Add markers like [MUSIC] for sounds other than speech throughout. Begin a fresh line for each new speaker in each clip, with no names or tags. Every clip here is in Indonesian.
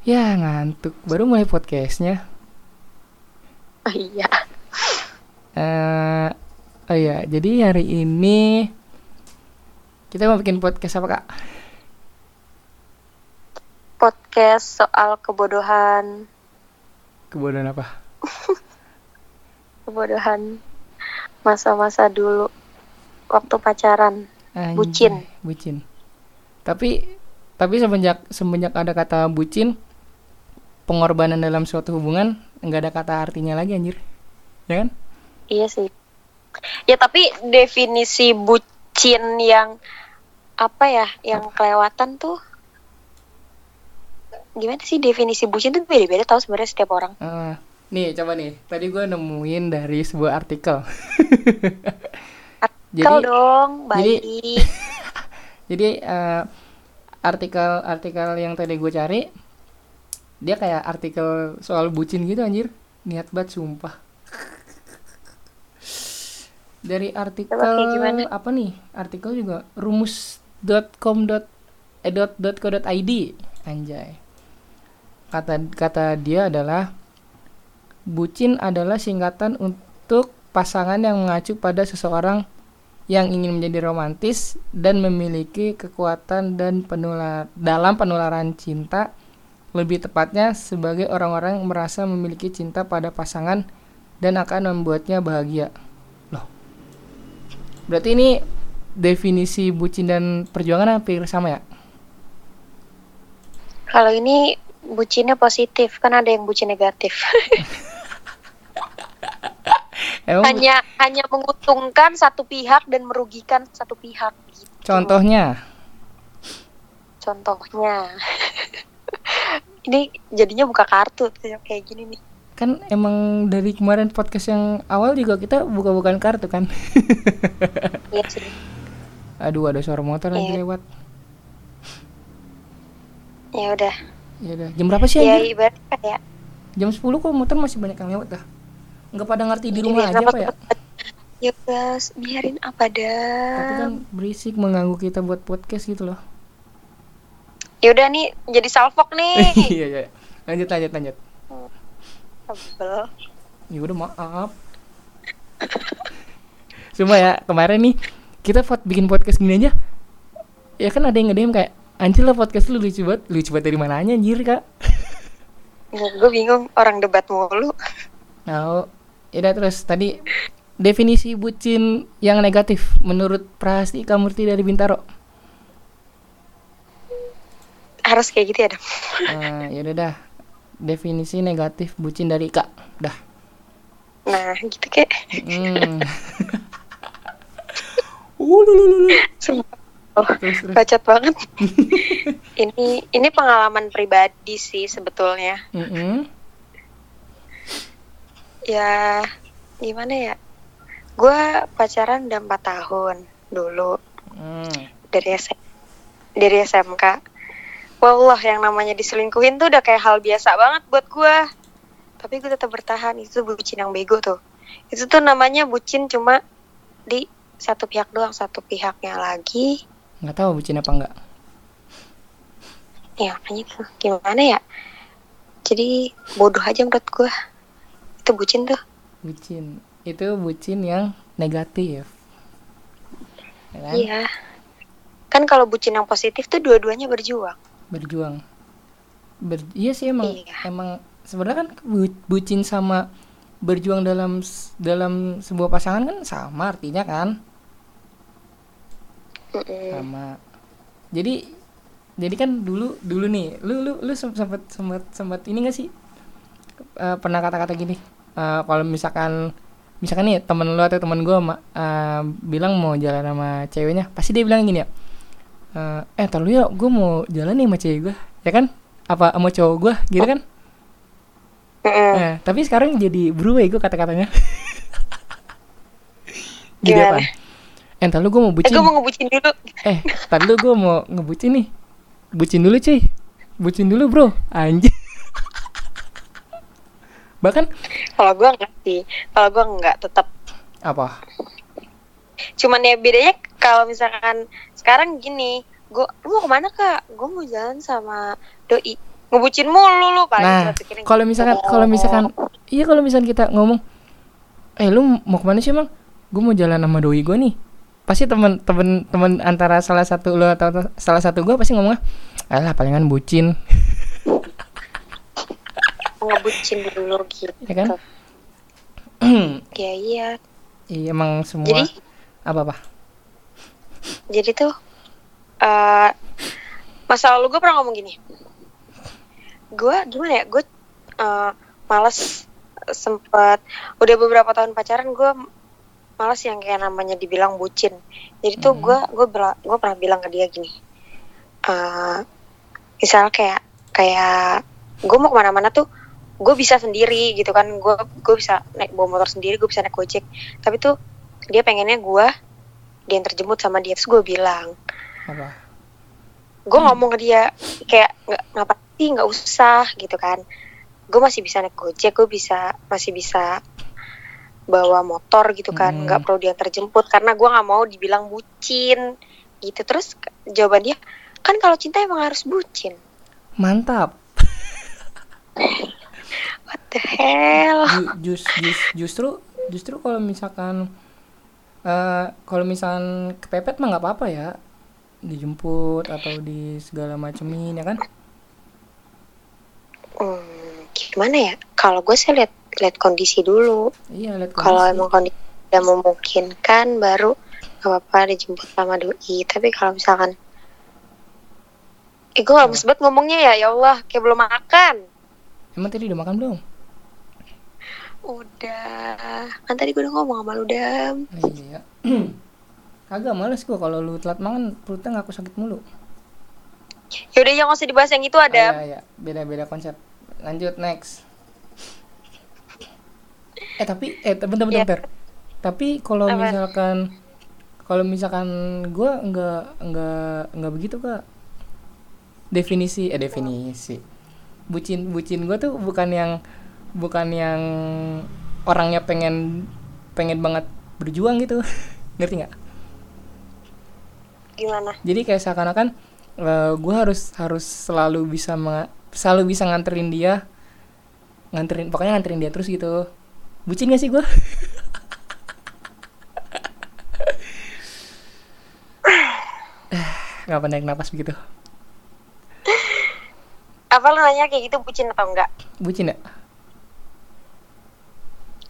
Ya ngantuk. Baru mulai podcastnya.
Oh iya.
eh oh iya, jadi hari ini kita mau bikin podcast apa kak?
Podcast soal kebodohan,
Kebodohan apa? [LAUGHS]
kebodohan masa-masa dulu waktu pacaran.
Anjay,
Bucin.
Bucin. Tapi tapi semenjak semenjak ada kata bucin, pengorbanan dalam suatu hubungan nggak ada kata artinya lagi anjir. Ya kan?
Iya sih. Ya tapi definisi bucin yang apa ya, yang kelewatan tuh gimana sih definisi bucin tuh beda-beda tahu sebenarnya setiap orang.
Eh, nih coba nih. Tadi gue nemuin dari sebuah artikel.
Kau [LAUGHS]
jadi
dong,
jadi-
baik. [LAUGHS]
jadi eh, artikel artikel yang tadi gue cari dia kayak artikel soal bucin gitu anjir. Niat banget sumpah. Dari artikel apa nih? Artikel juga rumus.com eh, anjay. Kata kata dia adalah bucin adalah singkatan untuk pasangan yang mengacu pada seseorang yang ingin menjadi romantis dan memiliki kekuatan dan penular dalam penularan cinta lebih tepatnya sebagai orang-orang yang merasa memiliki cinta pada pasangan dan akan membuatnya bahagia. Loh. Berarti ini definisi bucin dan perjuangan hampir sama ya?
Kalau ini bucinnya positif, kan ada yang bucin negatif. [LAUGHS]
Emang
hanya hanya menguntungkan satu pihak dan merugikan satu pihak. Gitu.
contohnya
Contohnya. [LAUGHS] ini jadinya buka kartu kayak gini nih.
kan emang dari kemarin podcast yang awal juga kita buka-bukan kartu kan. [LAUGHS]
Iya sih.
Aduh ada suara motor lagi
Iya.
lewat.
Ya udah.
Ya udah. Jam berapa sih
Ya ibaratnya kayak
Jam 10 kok motor masih banyak yang lewat dah. Nggak pada ngerti di
Iya,
rumah aja apa ya?
Ya guys, biarin apa
Tapi
dah.
kan berisik mengganggu kita buat podcast gitu loh.
Ya udah nih jadi salfok [LAUGHS] nih.
Iya iya. Lanjut lanjut lanjut. Ya udah maaf. Cuma ya kemarin nih kita vote bikin podcast gini aja. Ya kan ada yang nge kayak Anjir lah podcast lu lucu banget Lucu banget dari mananya anjir kak
gue bingung orang debat mulu.
Nah, ya terus tadi definisi bucin yang negatif menurut Prastika Murti dari Bintaro.
Harus kayak gitu ya, Dam.
Nah, ya udah dah. Definisi negatif bucin dari Kak. Dah.
Nah, gitu kayak
Hmm. [LAUGHS] Uh, lu, lu, lu, lu.
Sumpah. Oh,
Terus,
bacot banget. [LAUGHS] ini ini pengalaman pribadi sih sebetulnya.
Mm-mm.
Ya gimana ya? Gue pacaran udah 4 tahun dulu
Hmm.
dari SM, dari SMK. Wallah yang namanya diselingkuhin tuh udah kayak hal biasa banget buat gue. Tapi gue tetap bertahan. Itu bucin yang bego tuh. Itu tuh namanya bucin cuma di satu pihak doang, satu pihaknya lagi.
Nggak tahu bucin apa enggak.
Ya makanya gimana ya? Jadi bodoh aja menurut gue. Itu bucin tuh.
Bucin. Itu bucin yang negatif. Ya kan?
Iya. Kan kalau bucin yang positif tuh dua-duanya berjuang.
Berjuang. Ber- iya sih emang
Iya.
emang sebenarnya kan bu- bucin sama berjuang dalam dalam sebuah pasangan kan sama artinya kan?
Mm-mm.
sama jadi jadi kan dulu dulu nih lu lu lu sem- sempat sempat sempat ini gak sih Eh, pernah kata-kata gini eh, kalau misalkan misalkan nih temen lu atau temen gue bilang mau jalan sama ceweknya pasti dia bilang gini ya eh eh tar lu ya gue mau jalan nih sama cewek gue ya kan apa sama cowok gue gitu kan
Mm-mm.
Eh, tapi sekarang jadi berubah gue kata-katanya [LAUGHS] jadi
Gimana?
apa eh ntar lu gue mau
Eh
bucin
gue mau ngebucin dulu.
Eh, tadi lu gue mau ngebucin nih. Bucin dulu, cuy. Bucin dulu, Bro. Anjir. Bahkan
Kalau gue enggak sih. Kalau gue enggak tetap.
apa?
Cuman ya bedanya kalau misalkan sekarang gini, gue lu mau ke mana kak? Gue mau jalan sama doi. ngebucin mulu lu paling
Nah, kalau misalkan kalau misalkan iya kalau misalkan kita ngomong eh lu mau ke mana sih emang gue mau jalan sama doi gue nih pasti temen temen temen antara salah satu lo atau atau salah satu gue pasti ngomongnya alah palingan bucin [LAUGHS]
ngebucin dulu gitu.
Ya kan? [CLEARS THROAT]
ya iya.
Iya emang semua
Jadi?
apa apa
jadi tuh eh masa lalu gue pernah ngomong gini. Gue gimana ya gue eh, males sempet udah beberapa tahun pacaran gue males yang kayak namanya dibilang bucin. Jadi tuh gue gue gue pernah bilang ke dia gini eh misal kayak kayak gue mau ke mana-mana tuh gue bisa sendiri gitu kan. Gue gue bisa naik bawa motor sendiri gue bisa naik gojek. Tapi tuh dia pengennya gue dia yang terjemput sama dia. Terus gue bilang
apa?
gue ngomong ke dia kayak nggak ngapa sih? Nggak usah gitu kan. Gue masih bisa naik gojek gue bisa masih bisa bawa motor gitu kan.
Hmm.
nggak perlu dia terjemput karena gue nggak mau dibilang bucin gitu. Terus jawaban dia kan kalau cinta emang harus bucin.
Mantap [LAUGHS]
what the hell?
Ju- jus, jus, justru justru kalau misalkan eh kalau misalkan kepepet mah nggak apa-apa ya. Dijemput atau di segala macemin ya kan?
Hmm, gimana ya? Kalau gue sih lihat lihat kondisi dulu.
Iya lihat
kalau emang kondisi tidak memungkinkan baru gak apa-apa dijemput sama doi. Tapi kalau misalkan eh gue gak banget ngomongnya ya ya Allah kayak belum makan
emang tadi udah makan belum?
Udah. Kan tadi gue udah ngomong sama lu dam.
Ah, iya [CLEARS THROAT] kagak males gua kalau lu telat makan perutnya ngaku sakit mulu.
Yaudah jangan usah dibahas yang itu
Ah,
ada
iya, iya. beda beda konsep. Lanjut next. Eh tapi eh bentar bentar,
Iya.
bentar. tapi kalau misalkan kalau misalkan gua nggak nggak nggak begitu kak. Definisi eh definisi bucin bucin gua tuh bukan yang bukan yang orangnya pengen pengen banget berjuang gitu. [LAUGHS] Ngerti nggak?
Gimana?
Jadi kayak seakan-akan gue harus harus selalu bisa selalu bisa nganterin dia nganterin pokoknya nganterin dia terus gitu. Bucin gak sih gue [LAUGHS] Ngapa naik napas begitu
apa lu nanya kayak gitu bucin atau enggak?
Bucin ya?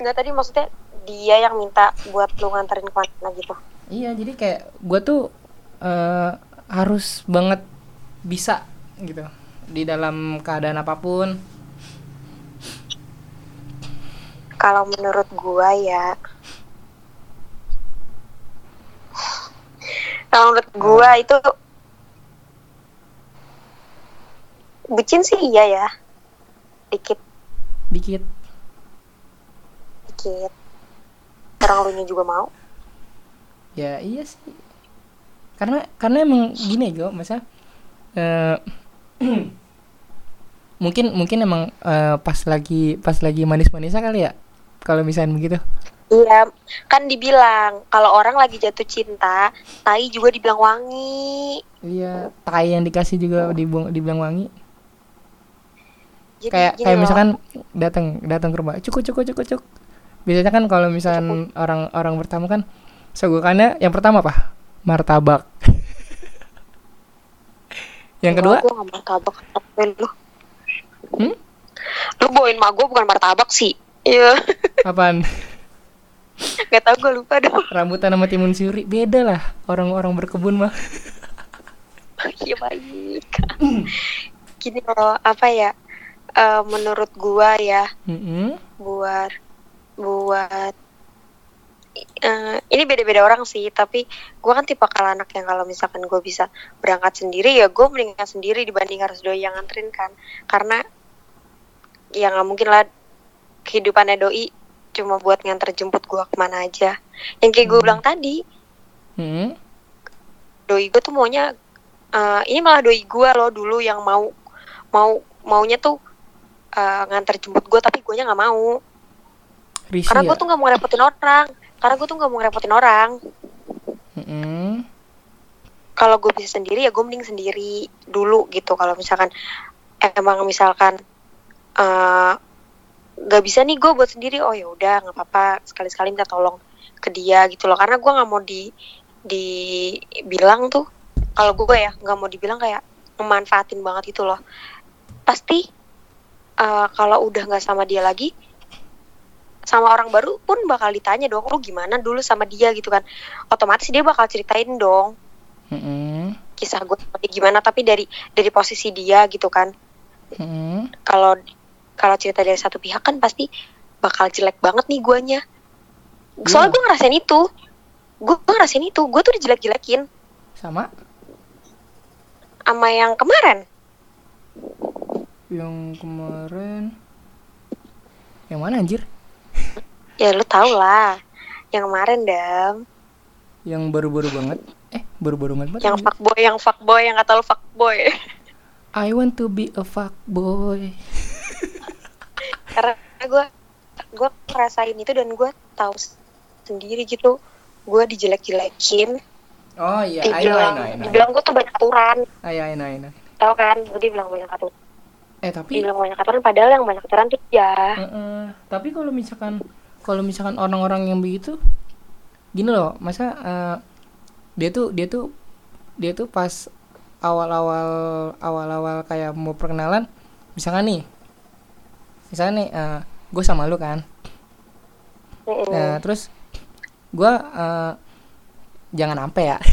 Enggak tadi maksudnya dia yang minta buat lu nganterin ke mana gitu.
Iya jadi kayak gue tuh eh, harus banget bisa gitu di dalam keadaan apa pun.
Kalau menurut gua ya kalau menurut gua itu bucin sih iya ya. Dikit.
Dikit.
Dikit. Orang lu juga mau.
Ya iya sih. Karena karena emang gini gue masa eh, [CLEARS THROAT] mungkin mungkin emang eh, pas lagi pas lagi manis-manisnya kali ya kalau misalnya begitu.
Iya kan dibilang kalau orang lagi jatuh cinta tai juga dibilang wangi.
Iya tai yang dikasih juga dibuang dibilang wangi
jadi
kayak kayak
loh,
misalkan datang datang ke rumah cukup cukup cukup cukup biasanya kan kalau misalkan orang orang bertamu kan suguhannya yang pertama apa? Martabak. [LAUGHS] Yang kedua?
gua gak martabak lu?
Hmm?
lu bawain mak gua bukan martabak sih. Iya. [LAUGHS]
Apaan?
Gak tau gua lupa dong.
Rambutan sama timun suri beda lah. Orang-orang berkebun mah. [LAUGHS]
Iya baik. Gini loh, apa ya? Eh, menurut gua ya,
Mm-mm.
buat buat eh, ini beda-beda orang sih, tapi gua kan tipe kalau anak yang kalau misalkan gue bisa berangkat sendiri ya gue mendingan sendiri dibanding harus doi yang nganterin kan, karena ya nggak mungkin lah kehidupannya doi cuma buat nganter jemput gua ke mana aja. Yang kayak gue
Hmm.
bilang tadi,
Mm-mm.
doi gue tuh maunya eh, ini malah doi gue loh dulu yang mau mau maunya tuh eh, nganter jemput gue tapi gue nggak mau.
Risi
karena
ya?
gue tuh nggak mau ngerepotin orang. Karena gue tuh nggak mau ngerepotin orang.
Mm-mm.
kalau gue bisa sendiri ya gue mending sendiri dulu gitu. Kalau misalkan emang misalkan eh nggak bisa nih gue buat sendiri oh ya udah nggak apa-apa. Sekali-sekali minta tolong ke dia gitu loh. Karena gue nggak mau di dibilang tuh kalau gue ya nggak mau dibilang kayak memanfaatin banget gitu loh. Pasti eh, kalau udah nggak sama dia lagi sama orang baru pun bakal ditanya dong lu gimana dulu sama dia? gitu kan. Otomatis dia bakal ceritain dong.
Mm-mm.
kisah gue dia gimana tapi dari dari posisi dia gitu kan. Kalau kalau cerita dari satu pihak kan pasti bakal jelek banget nih guanya. Soalnya
Iya.
gue ngerasain itu. Gue ngerasain itu. Gue tuh dijelek-jelekin.
Sama?
Sama yang kemarin
yang kemarin. Yang mana anjir?
Ya lu tau lah. Yang kemarin dam
yang baru-baru banget. Eh baru-baru banget
yang fuckboy yang fuckboy yang kata lu fuckboy.
I want to be a fuck boy [LAUGHS]
karena gue gue ngerasain itu dan gue tahu sendiri gitu. Gue dijelek-jelekin.
Oh iya I know I
dibilang
know I know.
dibilang gue tuh banyak aturan.
I know I know I know.
Tau kan? Gue dibilang banyak aturan
eh tapi
dibilang banyak aturan padahal yang banyak aturan tuh ya
Heeh. tapi kalau misalkan kalau misalkan orang-orang yang begitu gini loh masa eh, dia tuh dia tuh dia tuh pas awal-awal awal-awal kayak mau perkenalan misalkan nih misalkan nih gue sama lu kan
Mm-mm.
Nah, terus gue jangan sampai ya [LAUGHS]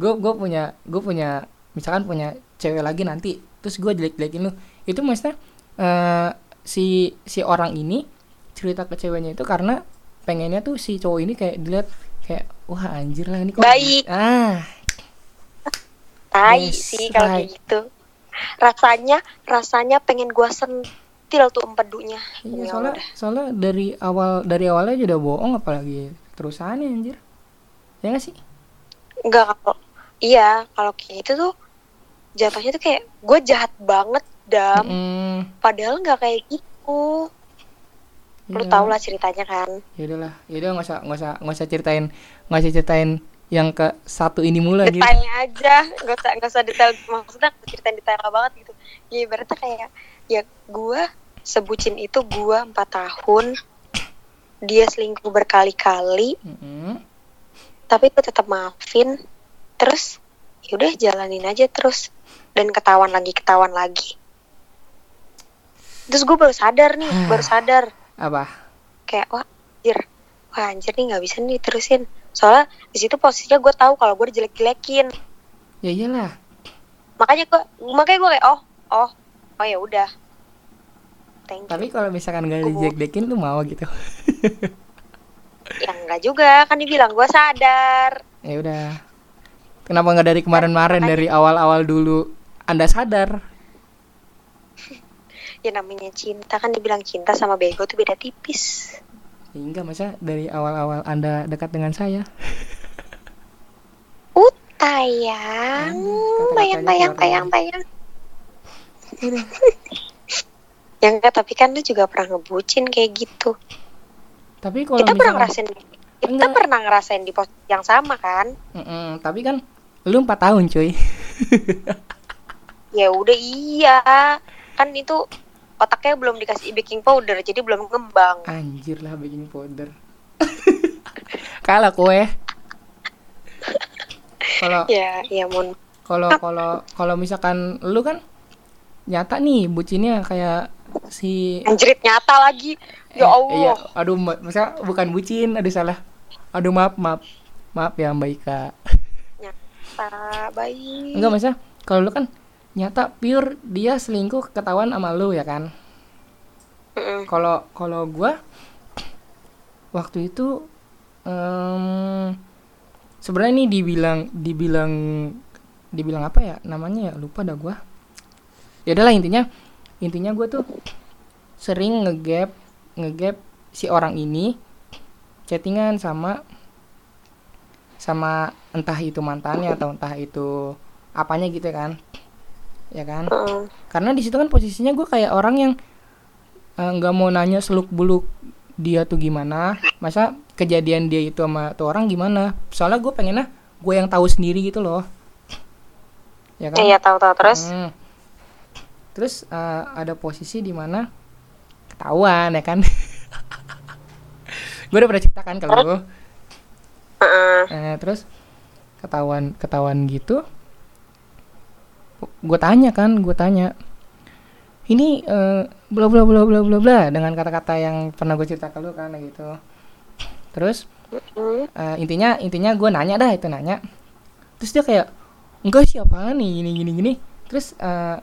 gue gue punya gue punya misalkan punya cewek lagi nanti terus gue jelek-jelekin lu. Itu maksudnya eh, si si orang ini cerita ke ceweknya itu karena pengennya tuh si cowok ini kayak dilihat kayak wah anjir lah ini kok
Baik.
ah.
Tai
Yes,
sih kalau kayak gitu. Rasanya rasanya pengen gua sentil tuh empedunya.
Iya
Ya
soalnya
udah.
soalnya dari awal dari awalnya aja udah bohong apalagi terusannya anjir. Ya gak sih?
Enggak kalau iya kalau kayak gitu tuh jatuhnya tuh kayak gue jahat banget dam
Mm-mm.
padahal nggak kayak gitu lu
Iya.
tau lah ceritanya kan
ya udahlah ya udah nggak usah nggak usah nggak usah ceritain nggak usah ceritain yang ke satu ini mulu gitu
detailnya aja nggak usah nggak usah detail maksudnya nggak ceritain detail banget gitu ya ibaratnya kayak ya gue sebucin itu gue empat tahun dia selingkuh berkali-kali
Mm-mm.
tapi gue tetap maafin terus yaudah jalanin aja terus dan ketahuan lagi ketahuan lagi. Terus gue baru sadar nih baru sadar.
Apa?
Kayak wah anjir. Wah anjir nih nggak bisa nih terusin. Soalnya di situ posisinya gue tahu kalau gue dijelek-jelekin.
Ya iyalah.
Makanya gue makanya gue kayak oh oh oh ya udah. Thank you.
tapi kalau misalkan gak dijek-jekin lu mau gitu.
Ya enggak juga kan dibilang gue sadar.
Ya udah. Kenapa nggak dari kemarin-kemarin dari awal-awal dulu anda sadar.
Ya namanya cinta kan dibilang cinta sama bego tuh beda tipis.
Hingga masa dari awal-awal anda dekat dengan saya.
Tayang
Aduh,
bayang bayang bayang bayang ya enggak tapi kan lu juga pernah ngebucin kayak gitu.
Tapi kalau
kita pernah ngerasain kita
Enggak.
pernah ngerasain di posisi yang sama kan?
Mm-mm, tapi kan lu empat tahun cuy [LAUGHS]
ya udah iya. Kan itu otaknya belum dikasih baking powder jadi belum ngembang.
Anjir lah bikin powder. [LAUGHS] Kalah kue. Kalau
ya ya mon
kalau kalau kalau misalkan lu kan nyata nih bucinnya kayak si
anjrit nyata lagi. Ya
Eh,
Allah.
iya, aduh ma- masa bukan bucin aduh salah. Aduh maaf maaf. Maaf ya mbak Ika.
Nyata baik.
Enggak masa kalau lu kan nyata pure dia selingkuh ketahuan sama lu ya kan? Kalau kalau gua waktu itu em, sebenarnya ini dibilang dibilang dibilang apa ya? Namanya ya? Lupa dah gua. Ya adalah intinya intinya gua tuh sering ngegap ngegap si orang ini chattingan sama sama entah itu mantannya atau entah itu apanya gitu kan ya kan
Mm-mm.
karena di situ kan posisinya gue kayak orang yang eh, nggak mau nanya seluk beluk dia tuh gimana masa kejadian dia itu sama tuh orang gimana soalnya gue pengennya gue yang tahu sendiri gitu loh ya kan
Iya tahu tahu terus.
Hmm. Terus eh, ada posisi di mana ketahuan ya kan? [LAUGHS] gue udah pernah ceritakan ke lu.
Heeh.
Eh, terus ketahuan ketahuan gitu. Gue tanya kan, gue tanya. Ini eh, bla bla bla bla bla bla dengan kata-kata yang pernah gue cerita ke lu kan gitu. Terus eh, intinya intinya gue nanya dah itu nanya. Terus dia kayak enggak siapa nih gini gini gini. Terus eh,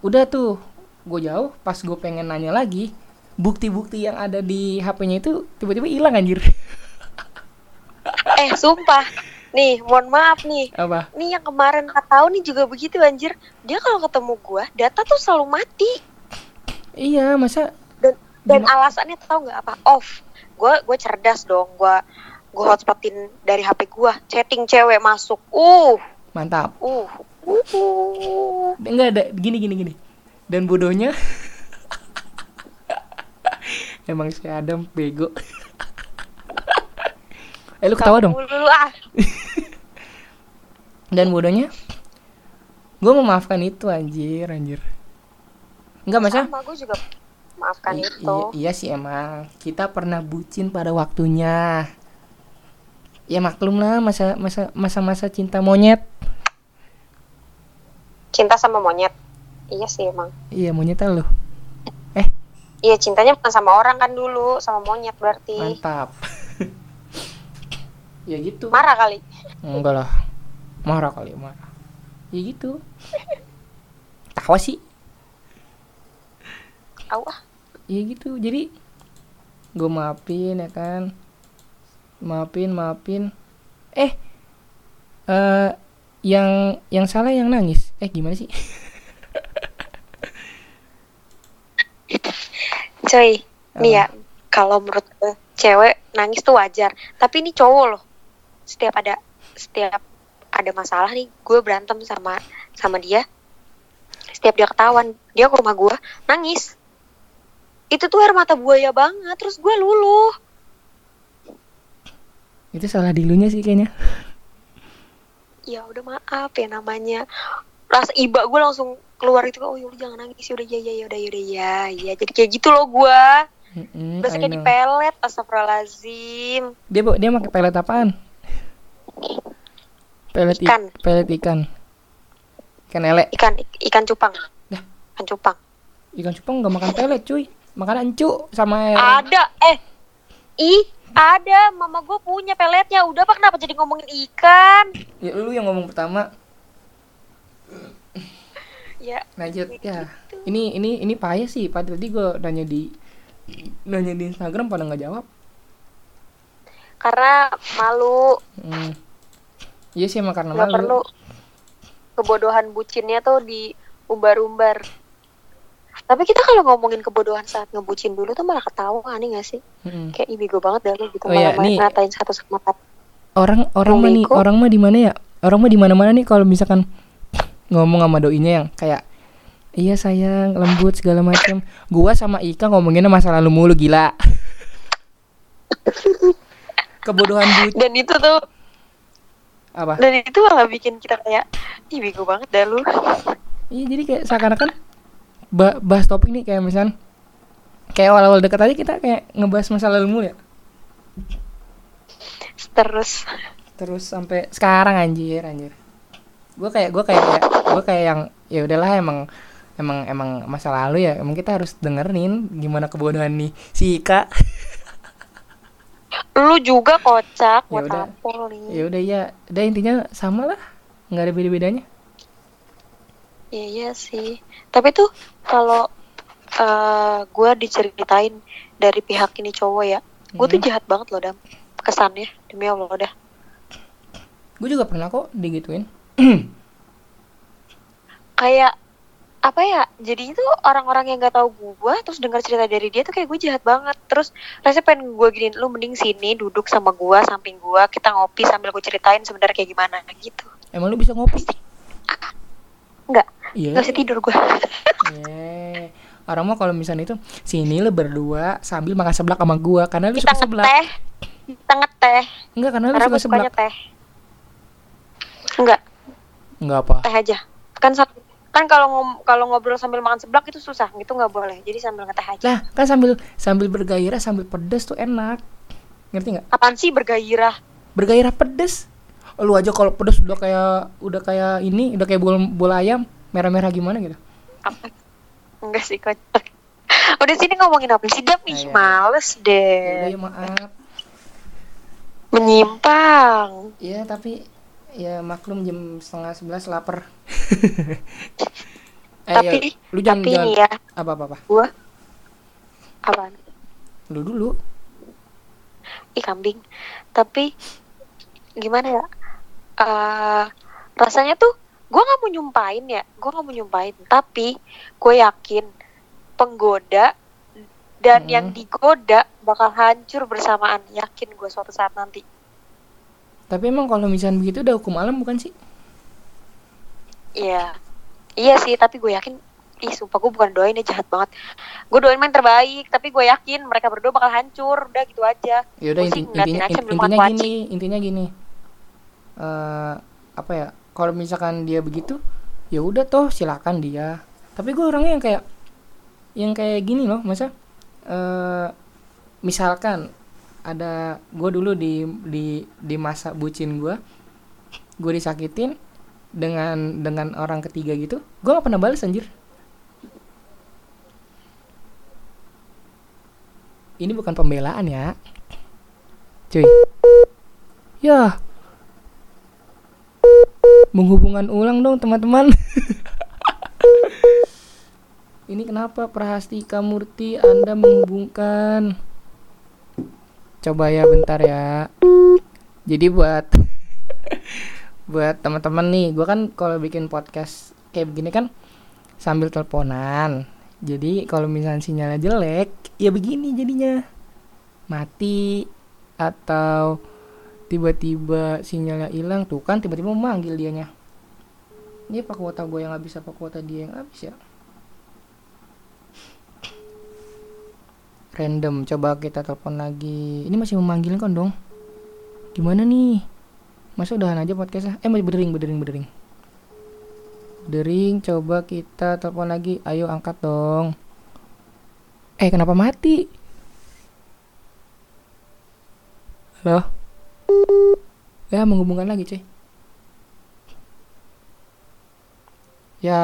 udah tuh gue jauh pas gue pengen nanya lagi bukti-bukti yang ada di HP-nya itu tiba-tiba hilang anjir
Eh sumpah. Nih, mohon maaf nih.
apa
Nih yang kemarin kata tahu nih juga begitu anjir. Dia kalau ketemu gua, data tuh selalu mati.
iya masa
Dan dan
Gimana?
alasannya tahu nggak apa? Off. Gua gue cerdas dong. Gua gua hotspotin dari HP gua. Chatting cewek masuk. Uh.
mantap
Uh. Uh.
enggak ada gini gini gini dan bodohnya [LAUGHS] emang si Adam bego eh lu ketawa dong
ah. [LAUGHS]
dan bodohnya gue memaafkan itu anjir anjir enggak masa
Sama gue juga maafkan
I-
itu.
iya, sih emang kita pernah bucin pada waktunya ya maklum lah masa masa masa masa cinta monyet
Cinta sama monyet. Iya sih emang.
iya monyet lu [LAUGHS]
Iya cintanya bukan sama orang kan dulu, sama monyet berarti.
mantap [LAUGHS] ya gitu.
Marah kali.
enggak lah. Marah kali marah. Ya gitu. Tawa sih.
Tahu ah.
ya gitu. Jadi gue maafin ya kan? Maafin maafin. Eh eh yang yang salah yang nangis. Eh gimana sih?
Coy, nih ya, kalau menurut gue cewek nangis tuh wajar. Tapi ini cowok loh. Setiap ada setiap ada masalah nih, gue berantem sama sama dia. Setiap dia ketahuan, dia ke rumah gue nangis. Itu tuh air mata buaya banget. Terus gue luluh.
itu salah dilunya sih kayaknya
Ya udah maaf ya namanya. Rasa iba gue langsung keluar itu oh yaudah jangan nangis ya udah ya ya ya udah ya udah ya ya jadi kayak gitu loh gue
Mm-mm,
berasa
I
kayak
know.
dipelet astagfirullahaladzim
dia dia pakai pelet apaan pelet i-
Ikan.
pelet ikan. Ikan lele
ikan ikan cupang.
Dah.
ikan cupang.
Ikan cupang nggak makan pelet cuy. Makan ancu sama.
Ada, eh, ih, ada. Mama gue punya peletnya. Udah pak, kenapa jadi ngomongin ikan?
ya lu yang ngomong pertama.
Ya,
lanjut ya. Ini ini ini payah sih. Pada tadi gue nanya di nanya di Instagram pada nggak jawab
karena malu,
hmm. iya sih emang karena
nggak
malu
perlu kebodohan bucinnya tuh diumbar-umbar. Tapi kita kalau ngomongin kebodohan saat ngebucin dulu tuh malah ketawa aneh gak sih?
Mm-mm.
Kayak ih bego banget dah lu gitu
Oh
malah
nih.
ngatain satu sama lain.
orang orang mah nih orang mah di mana ya orang mah di mana mana nih kalau misalkan ngomong sama doinya yang kayak iya sayang lembut segala macam gua sama Ika ngomonginnya masa lalu mulu gila [LAUGHS] kebodohan bu
Dan itu tuh
apa?
Dan itu malah bikin kita kayak ih bego banget dah lu.
iya jadi kayak seakan-akan ba- bahas topik nih kayak misalkan kayak awal-awal deket aja kita kayak ngebahas masa lalu mulu ya?
Terus.
Terus sampai sekarang anjir anjir. Gue kayak gue kayak gue kayak yang ya udahlah emang emang emang masa lalu ya emang kita harus dengerin gimana kebodohan nih si Ika [LAUGHS]
lu juga kocak
Ya
buat
udah. ya udah ya udah intinya sama lah nggak ada beda-bedanya
Iya, iya sih. Tapi tuh kalau eh gue diceritain dari pihak ini cowok ya, gue tuh
Hmm.
jahat banget loh dam. Kesannya demi Allah udah.
gue juga pernah kok digituin [CLEARS THROAT]
Kayak apa ya? Jadi itu orang-orang yang nggak tahu gue terus dengar cerita dari dia tuh kayak gue jahat banget. Terus rasanya pengen gue giniin lu mending sini duduk sama gue samping gue kita ngopi sambil gue ceritain sebenarnya kayak gimana gitu.
emang lu bisa ngopi
Enggak,
iya
nggak bisa tidur gue. [LAUGHS]
Iya. orang mah kalau misalnya itu sini lu berdua sambil makan seblak sama gua karena lu
kita
suka seblak
ngeteh, kita ngeteh.
enggak karena lu
Karena
suka
gue
seblak
teh. Enggak,
enggak apa
teh aja. kan sa- kan kalau ngom- kalau ngobrol sambil makan seblak itu susah gitu nggak boleh jadi sambil ngeteh aja
Lah, kan sambil sambil bergairah sambil pedes tuh enak. Ngerti nggak?
apaan sih bergairah
Bergairah pedes. Lu aja kalau pedes udah kayak udah kayak ini, udah kayak bola, bola ayam merah-merah gimana gitu.
apa enggak sih kocak [LAUGHS] udah sini ngomongin apa sih Dap ih
Iya.
males deh
ya maaf.
menyimpang
Ya tapi ya maklum jam setengah sebelas lapar. [LAUGHS] eh,
Tapi-
ya, lu jangan
tapi
jangan
ya.
Apa apa apa.
gua apaan?
Lu dulu.
ih kambing. Tapi gimana ya? Eh rasanya tuh gue nggak mau nyumpain ya. Gue nggak mau nyumpain. Tapi gue yakin penggoda dan
Hmm.
yang digoda bakal hancur bersamaan. Yakin gue suatu saat nanti
Tapi emang kalau misalnya begitu udah hukum alam bukan sih?
Iya iya sih tapi gue yakin ih sumpah gue bukan doain ya jahat banget gue doain main terbaik tapi gue yakin mereka berdua bakal hancur udah gitu aja
Ya udah inti, intinya
aja
intinya
makan
gini, intinya gini. Eh apa ya? Kalau misalkan dia begitu, ya udah toh silakan dia. Tapi gue orangnya yang kayak yang kayak gini loh, masa eh misalkan ada gue dulu di di di masa bucin gue, gue disakitin dengan dengan orang ketiga gitu, gue gak pernah balas anjir. Ini bukan pembelaan ya, cuy. Ya, menghubungkan ulang dong teman-teman. [LAUGHS] Ini kenapa Prahastika Murti Anda menghubungkan? Coba ya bentar ya. Jadi buat [LAUGHS] buat teman-teman nih, gua kan kalau bikin podcast kayak begini kan sambil teleponan. Jadi kalau misalnya sinyalnya jelek, ya begini jadinya. Mati atau tiba-tiba sinyalnya hilang tuh kan tiba-tiba memanggil dianya. Ini apa kuota gue yang habis apa kuota dia yang habis ya? Random, coba kita telepon lagi. Ini masih memanggil kan dong? Gimana nih? Masa udahan aja podcastnya? Eh masih berdering, berdering, berdering. Berdering, coba kita telepon lagi. Ayo angkat dong. Eh kenapa mati? Halo? Ya menghubungkan lagi cuy. Ya,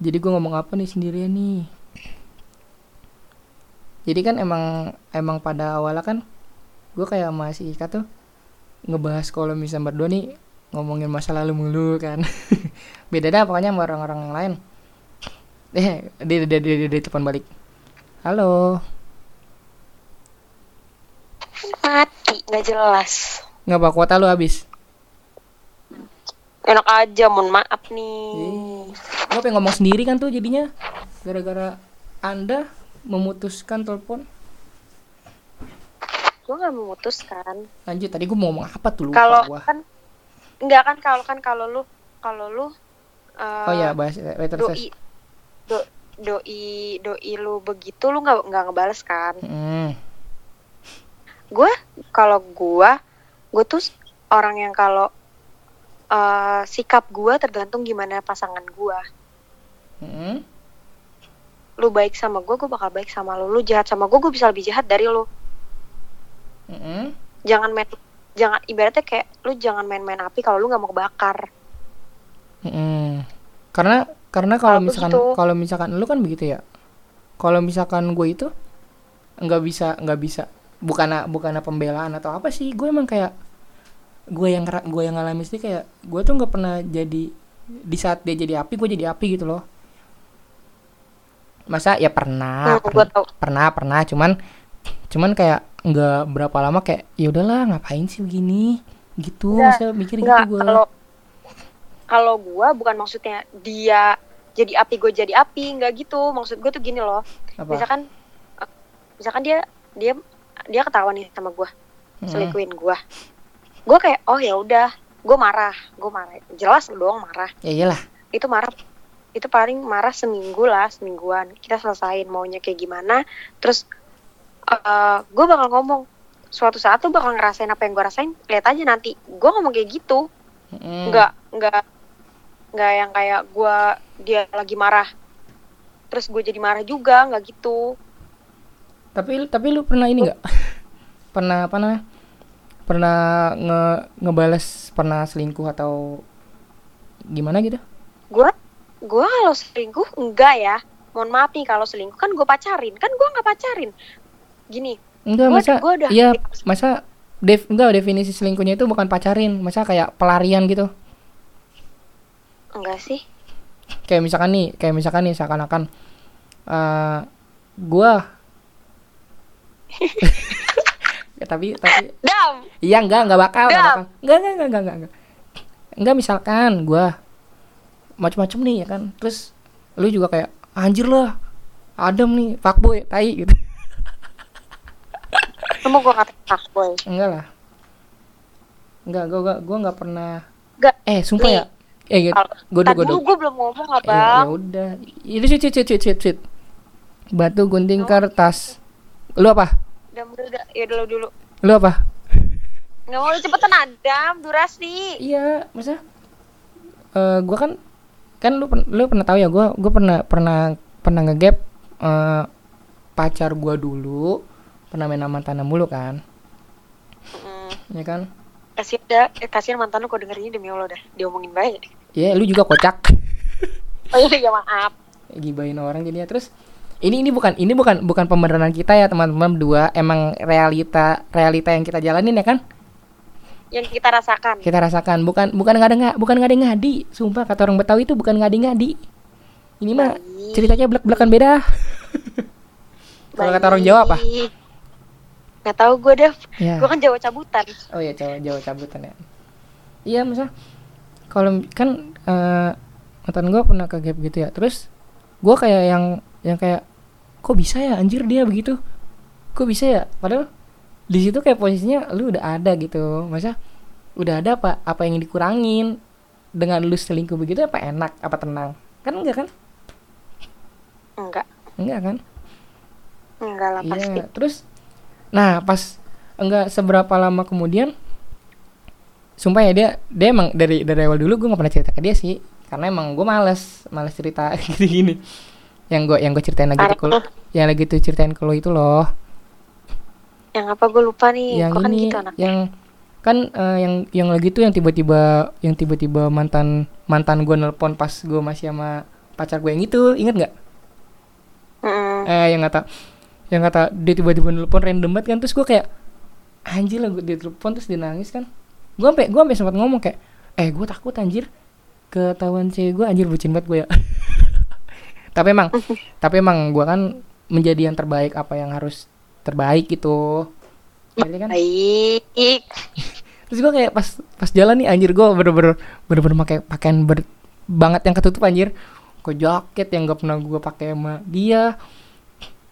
jadi gue ngomong apa nih sendirian nih? Jadi kan emang emang pada awalnya kan gue kayak masih Ika tuh ngebahas kalau misalnya berdua nih ngomongin masa lalu mulu kan. [LAUGHS] Beda dah pokoknya sama orang-orang yang lain. Eh, dia dia dia, dia, dia telepon balik. Halo,
mati nggak jelas
nggak apa kuota lu habis?
enak aja mohon maaf nih
Gue pengen ngomong sendiri kan tuh jadinya gara-gara anda memutuskan telepon.
gue nggak memutuskan
Lanjut tadi gue mau ngomong apa tuh lupa
kalau kan nggak kan kalau kan kalau lu kalau lu eh,
Oh ya bahas letter
doi do, doi doi lu begitu lu nggak nggak ngebales kan
Hmm.
gue kalau gue gue tuh orang yang kalau eh, sikap gue tergantung gimana pasangan gue
Hmm.
Lu baik sama gue gue bakal baik sama lu lu jahat sama gue gue bisa lebih jahat dari lu
Hmm.
jangan main jangan ibaratnya kayak lu jangan main-main api kalau lu nggak mau kebakar
Hmm. Karena karena kalau misalkan
begitu.
kalau misalkan lu kan begitu ya. Kalau misalkan gue itu nggak bisa nggak bisa bukan bukan pembelaan atau apa sih gue emang kayak gue yang gue yang ngalamin sih kayak gue tuh nggak pernah jadi di saat dia jadi api gue jadi api gitu loh masa? Ya pernah
Hmm, tau.
pernah pernah. Cuman cuman kayak nggak berapa lama kayak ya udahlah ngapain sih begini? Gitu
Nggak,
masa mikir gitu
nggak
gue
kalau kalau gue bukan maksudnya dia jadi api gue jadi api nggak gitu. Maksud gue tuh gini loh.
Apa?
Misalkan misalkan dia dia dia ketahuan nih sama gue
Mm-mm.
selingkuhin gue gue kayak oh ya udah. Gue marah gue marah. Jelas dong marah.
Ya iyalah.
Itu marah itu paling marah seminggu lah semingguan kita selesain maunya kayak gimana terus eh gue bakal ngomong suatu saat tuh bakal ngerasain apa yang gue rasain lihat aja nanti gue ngomong kayak gitu
Mm-mm.
nggak nggak nggak yang kayak gue dia lagi marah terus gue jadi marah juga nggak gitu
Tapi tapi lu pernah ini nggak? pernah apa namanya? Pernah nge ngebales pernah selingkuh atau gimana gitu?
gue gue kalau selingkuh enggak ya. Mohon maaf nih kalau selingkuh kan gue pacarin. Kan gue nggak pacarin. Gini
Enggak,
Gua-
masa
gua udah-
iya, masa dev enggak definisi selingkuhnya itu bukan pacarin, masa kayak pelarian gitu.
enggak sih.
Kayak misalkan nih, kayak misalkan nih seakan-akan eh gua [LAUGHS] ya, tapi tapi
dam!
Iya enggak enggak bakal enggak bakal. Enggak enggak enggak enggak enggak. Enggak, enggak misalkan gua macam-macam nih ya kan. Terus lu juga kayak anjir lah. Adam nih, fuckboy, tai gitu.
mau gue kata fuckboy
Enggak lah. Enggak, gua gua gua enggak pernah
enggak
Eh, sumpah
Nih,
ya. Eh, gitu. godo.
dulu gue belum ngomong
Eh,
abang
ya udah. Itu shit shit shit shit shit. Batu gunting
Oh.
kertas. Lu apa?
udah udah ya dulu dulu
Lu apa?
nggak mau cepetan Adam durasi
Iya, masa eh gua kan kan lu lu pernah tahu ya gua gua pernah pernah pernah ngegap eh pacar gua dulu pernah main sama tanah mulu kan.
Hmm.
ya kan?
Kasihan dah eh, kasihan mantan lu kok denger ini demi Allah dah. Diomongin baik
ya lu juga kocak. [LAUGHS]
Oh iya ya maaf.
Gibain orang jadinya terus ini ini bukan ini bukan bukan pembenaran kita ya teman-teman berdua. Emang realita realita yang kita jalanin ya kan
yang kita rasakan.
Kita rasakan. Bukan bukan ngada nggak bukan ngadi ngadi. Sumpah kata orang betawi itu bukan ngadi ngadi. Ini mah ceritanya belak belakan beda. [LAUGHS] Kalau kata orang Jawa apa?
Nggak tahu gue dah
ya.
Gue kan Jawa cabutan.
Oh ya Jawa Jawa cabutan ya. Iya masa kalau kan eh mantan gue pernah ke gap gitu ya. Terus gue kayak yang yang kayak kok bisa ya? Anjir dia begitu. Kok bisa ya? Padahal di situ kayak posisinya lu udah ada gitu. Masa udah ada apa apa yang dikurangin? Dengan lu selingkuh begitu apa enak apa tenang? Kan enggak kan?
Enggak.
Enggak kan?
Enggak lah pasti.
Iya, terus nah pas enggak seberapa lama kemudian sumpah ya dia dia emang dari dari awal dulu gue gak pernah cerita ke dia sih. Karena emang gue males males cerita [LAUGHS] gini gini. Yang gue yang gue ceritain lagi tuh yang lagi tuh ceritain ke lo itu loh
yang apa gue lupa nih.
Yang
kok kan
ini
gitu anak
yang kan eh, yang yang lagi tuh yang tiba-tiba yang tiba-tiba mantan mantan gue nelpon pas gue masih sama pacar gue yang itu. Inget nggak?
Mm-mm.
eh yang kata yang kata dia tiba-tiba nelpon random banget kan. Terus gue kayak anjir lah gue dia telepon terus dia nangis kan. Gue sampai gue sampai sempat ngomong kayak eh gue takut anjir. Ketahuan cewek gue anjir bucin banget gue ya. [LAUGHS] Tapi emang [LAUGHS] tapi emang gue kan menjadi yang terbaik apa yang harus terbaik gitu. Jadi kan
baik. [LAUGHS]
Terus gue kayak pas pas jalan nih anjir gue bener-bener bener-bener pakai pakaian ber, banget yang ketutup anjir. Gue jaket yang gak pernah gue pakai sama dia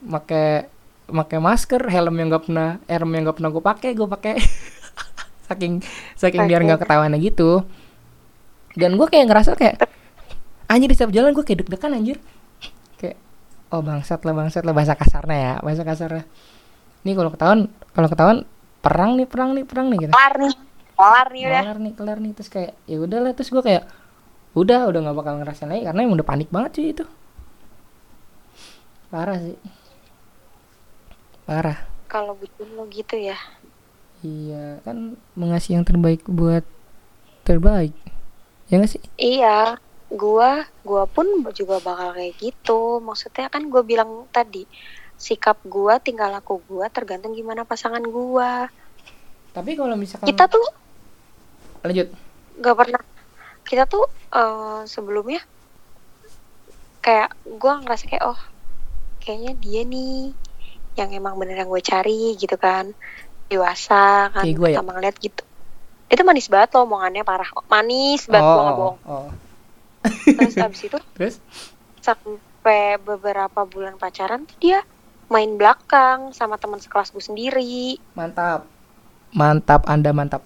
pakai pakai masker helm yang gak pernah helm yang gak pernah gue pakai gue pakai. [LAUGHS] Saking saking biar nggak ketahuan gitu. Dan gue kayak ngerasa kayak anjir di setiap jalan gue kayak deg-degan anjir. Kayak oh bangsat lah bangsat lah bahasa kasarnya ya bahasa kasarnya nih kalau ketahuan kalau ketahuan perang nih perang nih perang nih gitu.
Kelar nih kelar nih udah.
Kelar nih kelar nih terus kayak ya udahlah terus gue kayak udah udah nggak bakal ngerasain lagi karena emang udah panik banget sih itu. Parah sih. Parah.
Kalau bucin lo gitu ya.
Iya kan mengasih yang terbaik buat terbaik. Ya nggak sih?
Iya gua gua pun juga bakal kayak gitu. Maksudnya kan gua bilang tadi sikap gua tingkah laku gua tergantung gimana pasangan gua.
Tapi kalau misalkan
kita tuh
lanjut.
Gak pernah. Kita tuh eh, sebelumnya kayak gua ngerasa kayak oh kayaknya dia nih yang emang bener yang gue cari gitu kan. Dewasa kan
Kayak gua ya?
sama ngeliat gitu. Itu manis banget loh omongannya parah. Manis banget gua nggak bohong.
oh.
terus abis itu [LAUGHS]
terus?
sampai beberapa bulan pacaran tuh dia main belakang sama teman sekelas gue sendiri.
Mantap. Mantap anda mantap.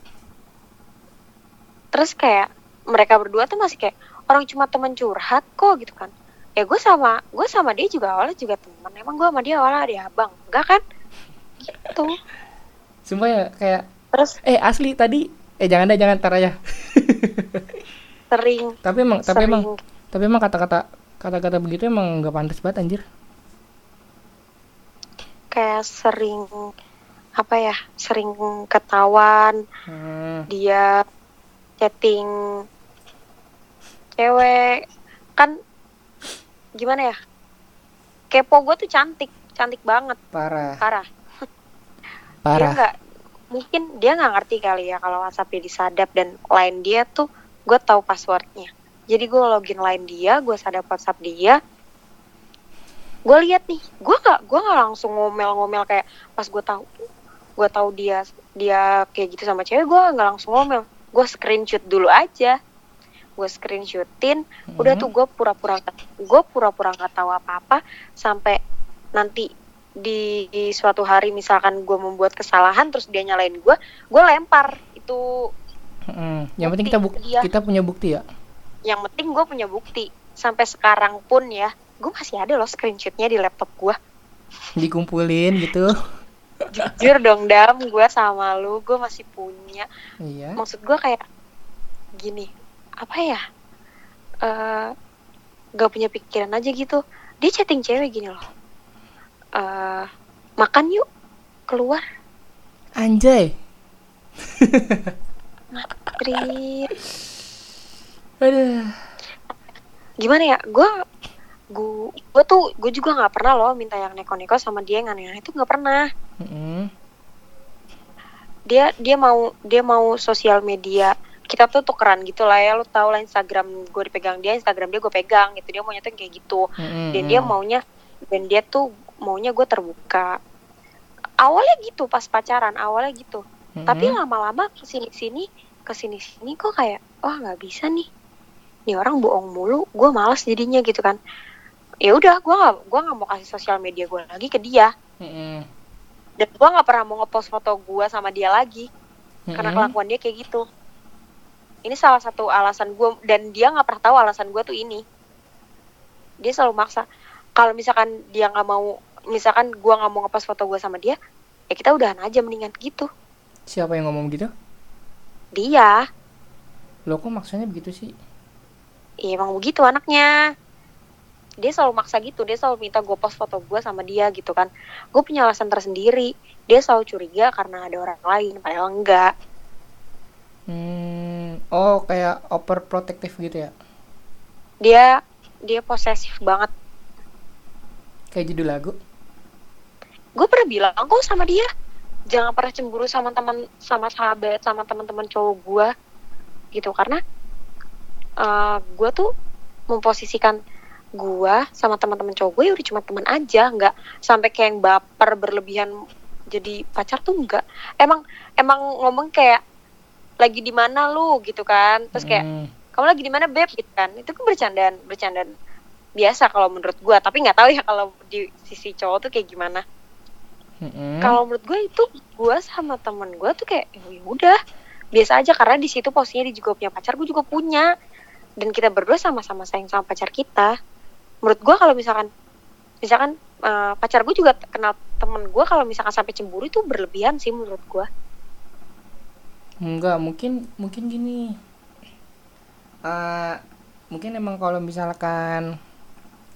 Terus kayak mereka berdua tuh masih kayak orang cuma teman curhat kok gitu kan. Ya gue sama gue sama dia juga awalnya juga teman. Emang gue sama dia awalnya ada abang. Enggak kan? Gitu.
Sumpah ya kayak
terus?
eh asli tadi eh jangan deh jangan tar aja.
Sering.
Tapi emang tapi
sering.
emang tapi emang kata-kata kata-kata begitu emang nggak pantas banget anjir
kayak sering apa ya sering ketahuan
hmm.
dia chatting cewek. Kan gimana ya kepo gue tuh cantik cantik banget.
Parah.
Parah. [LAUGHS] Dia
parah.
nggak mungkin dia nggak ngerti kali ya kalau WhatsAppnya disadap dan line dia tuh gue tahu passwordnya. Jadi gue login line dia gue sadap WhatsApp dia gue lihat nih gue nggak gue nggak langsung ngomel-ngomel kayak pas gue tahu gue tahu dia dia kayak gitu sama cewek gue nggak langsung ngomel. Gue screenshot dulu aja. Gue screenshotin udah
Hmm.
tuh gue pura-pura gue pura-pura nggak tahu apa-apa sampai nanti di, di suatu hari misalkan gue membuat kesalahan terus dia nyalain gue gue lempar. Itu
Mm. yang penting kita buk
Bukti
kita punya bukti ya?
Yang penting gue punya bukti. Sampai sekarang pun ya gue masih ada loh screenshotnya di laptop gue
dikumpulin gitu.
Jujur dong dam gue sama lu gue masih punya.
Iya.
Maksud gue kayak gini apa ya? Eh gak punya pikiran aja gitu. Dia chatting cewek gini loh. Eh makan yuk keluar.
Anjay.
Tri
aduh.
Gimana ya? Gue gue gue tuh gue juga nggak pernah loh minta yang neko-neko sama dia yang aneh-aneh itu nggak pernah
Mm-mm.
dia dia mau dia mau sosial media kita tuh tukeran gitu lah ya lu tau lah Instagram gue dipegang dia Instagram dia gue pegang gitu dia maunya tuh kayak gitu
Mm-mm.
dan dia maunya dan dia tuh maunya gue terbuka awalnya gitu pas pacaran awalnya gitu
Mm-mm.
tapi lama-lama ke sini sini ke sini sini kok kayak wah nggak bisa nih nih orang bohong mulu gue malas jadinya gitu kan ya udah gue nggak gua nggak mau kasih sosial media gue lagi ke dia.
Mm-mm.
dan gue nggak pernah mau ngepost foto gue sama dia lagi karena
Mm-mm.
kelakuan dia kayak gitu. Ini salah satu alasan gue dan dia nggak pernah tahu alasan gue tuh ini. Dia selalu maksa. Kalau misalkan dia nggak mau misalkan gue nggak mau ngepost foto gue sama dia ya kita udahan aja mendingan gitu.
Siapa yang ngomong gitu?
Dia.
Lo kok maksudnya begitu sih?
Ya emang begitu anaknya dia selalu maksa gitu dia selalu minta gue post foto gue sama dia gitu kan. Gue punya alasan tersendiri dia selalu curiga karena ada orang lain padahal enggak.
Hmm. oh kayak overprotective gitu ya?
Dia dia posesif banget.
Kayak judul lagu?
Gue pernah bilang kok sama dia? Jangan pernah cemburu sama teman sama sahabat sama teman-teman cowok gue gitu karena eh gue tuh memposisikan gue sama teman-teman cowok gue ya udah cuma teman aja nggak sampai kayak yang baper berlebihan jadi pacar tuh enggak emang emang ngomong kayak lagi di mana lu? gitu kan. Terus kayak
Mm.
kamu lagi di mana beb? gitu kan. Itu kan bercandaan bercandaan biasa kalau menurut gue tapi nggak tahu ya kalau di sisi cowok tuh kayak gimana.
Mm-mm.
kalau menurut gue itu gue sama temen gue tuh kayak ya udah biasa aja. Karena di situ posisinya dia juga punya pacar gue juga punya. Dan kita berdua sama-sama sayang sama pacar kita menurut gue kalau misalkan misalkan eh, pacar gue juga kenal temen gue kalau misalkan sampai cemburu itu berlebihan sih menurut gue
Enggak, mungkin mungkin gini. Eh, mungkin emang kalau misalkan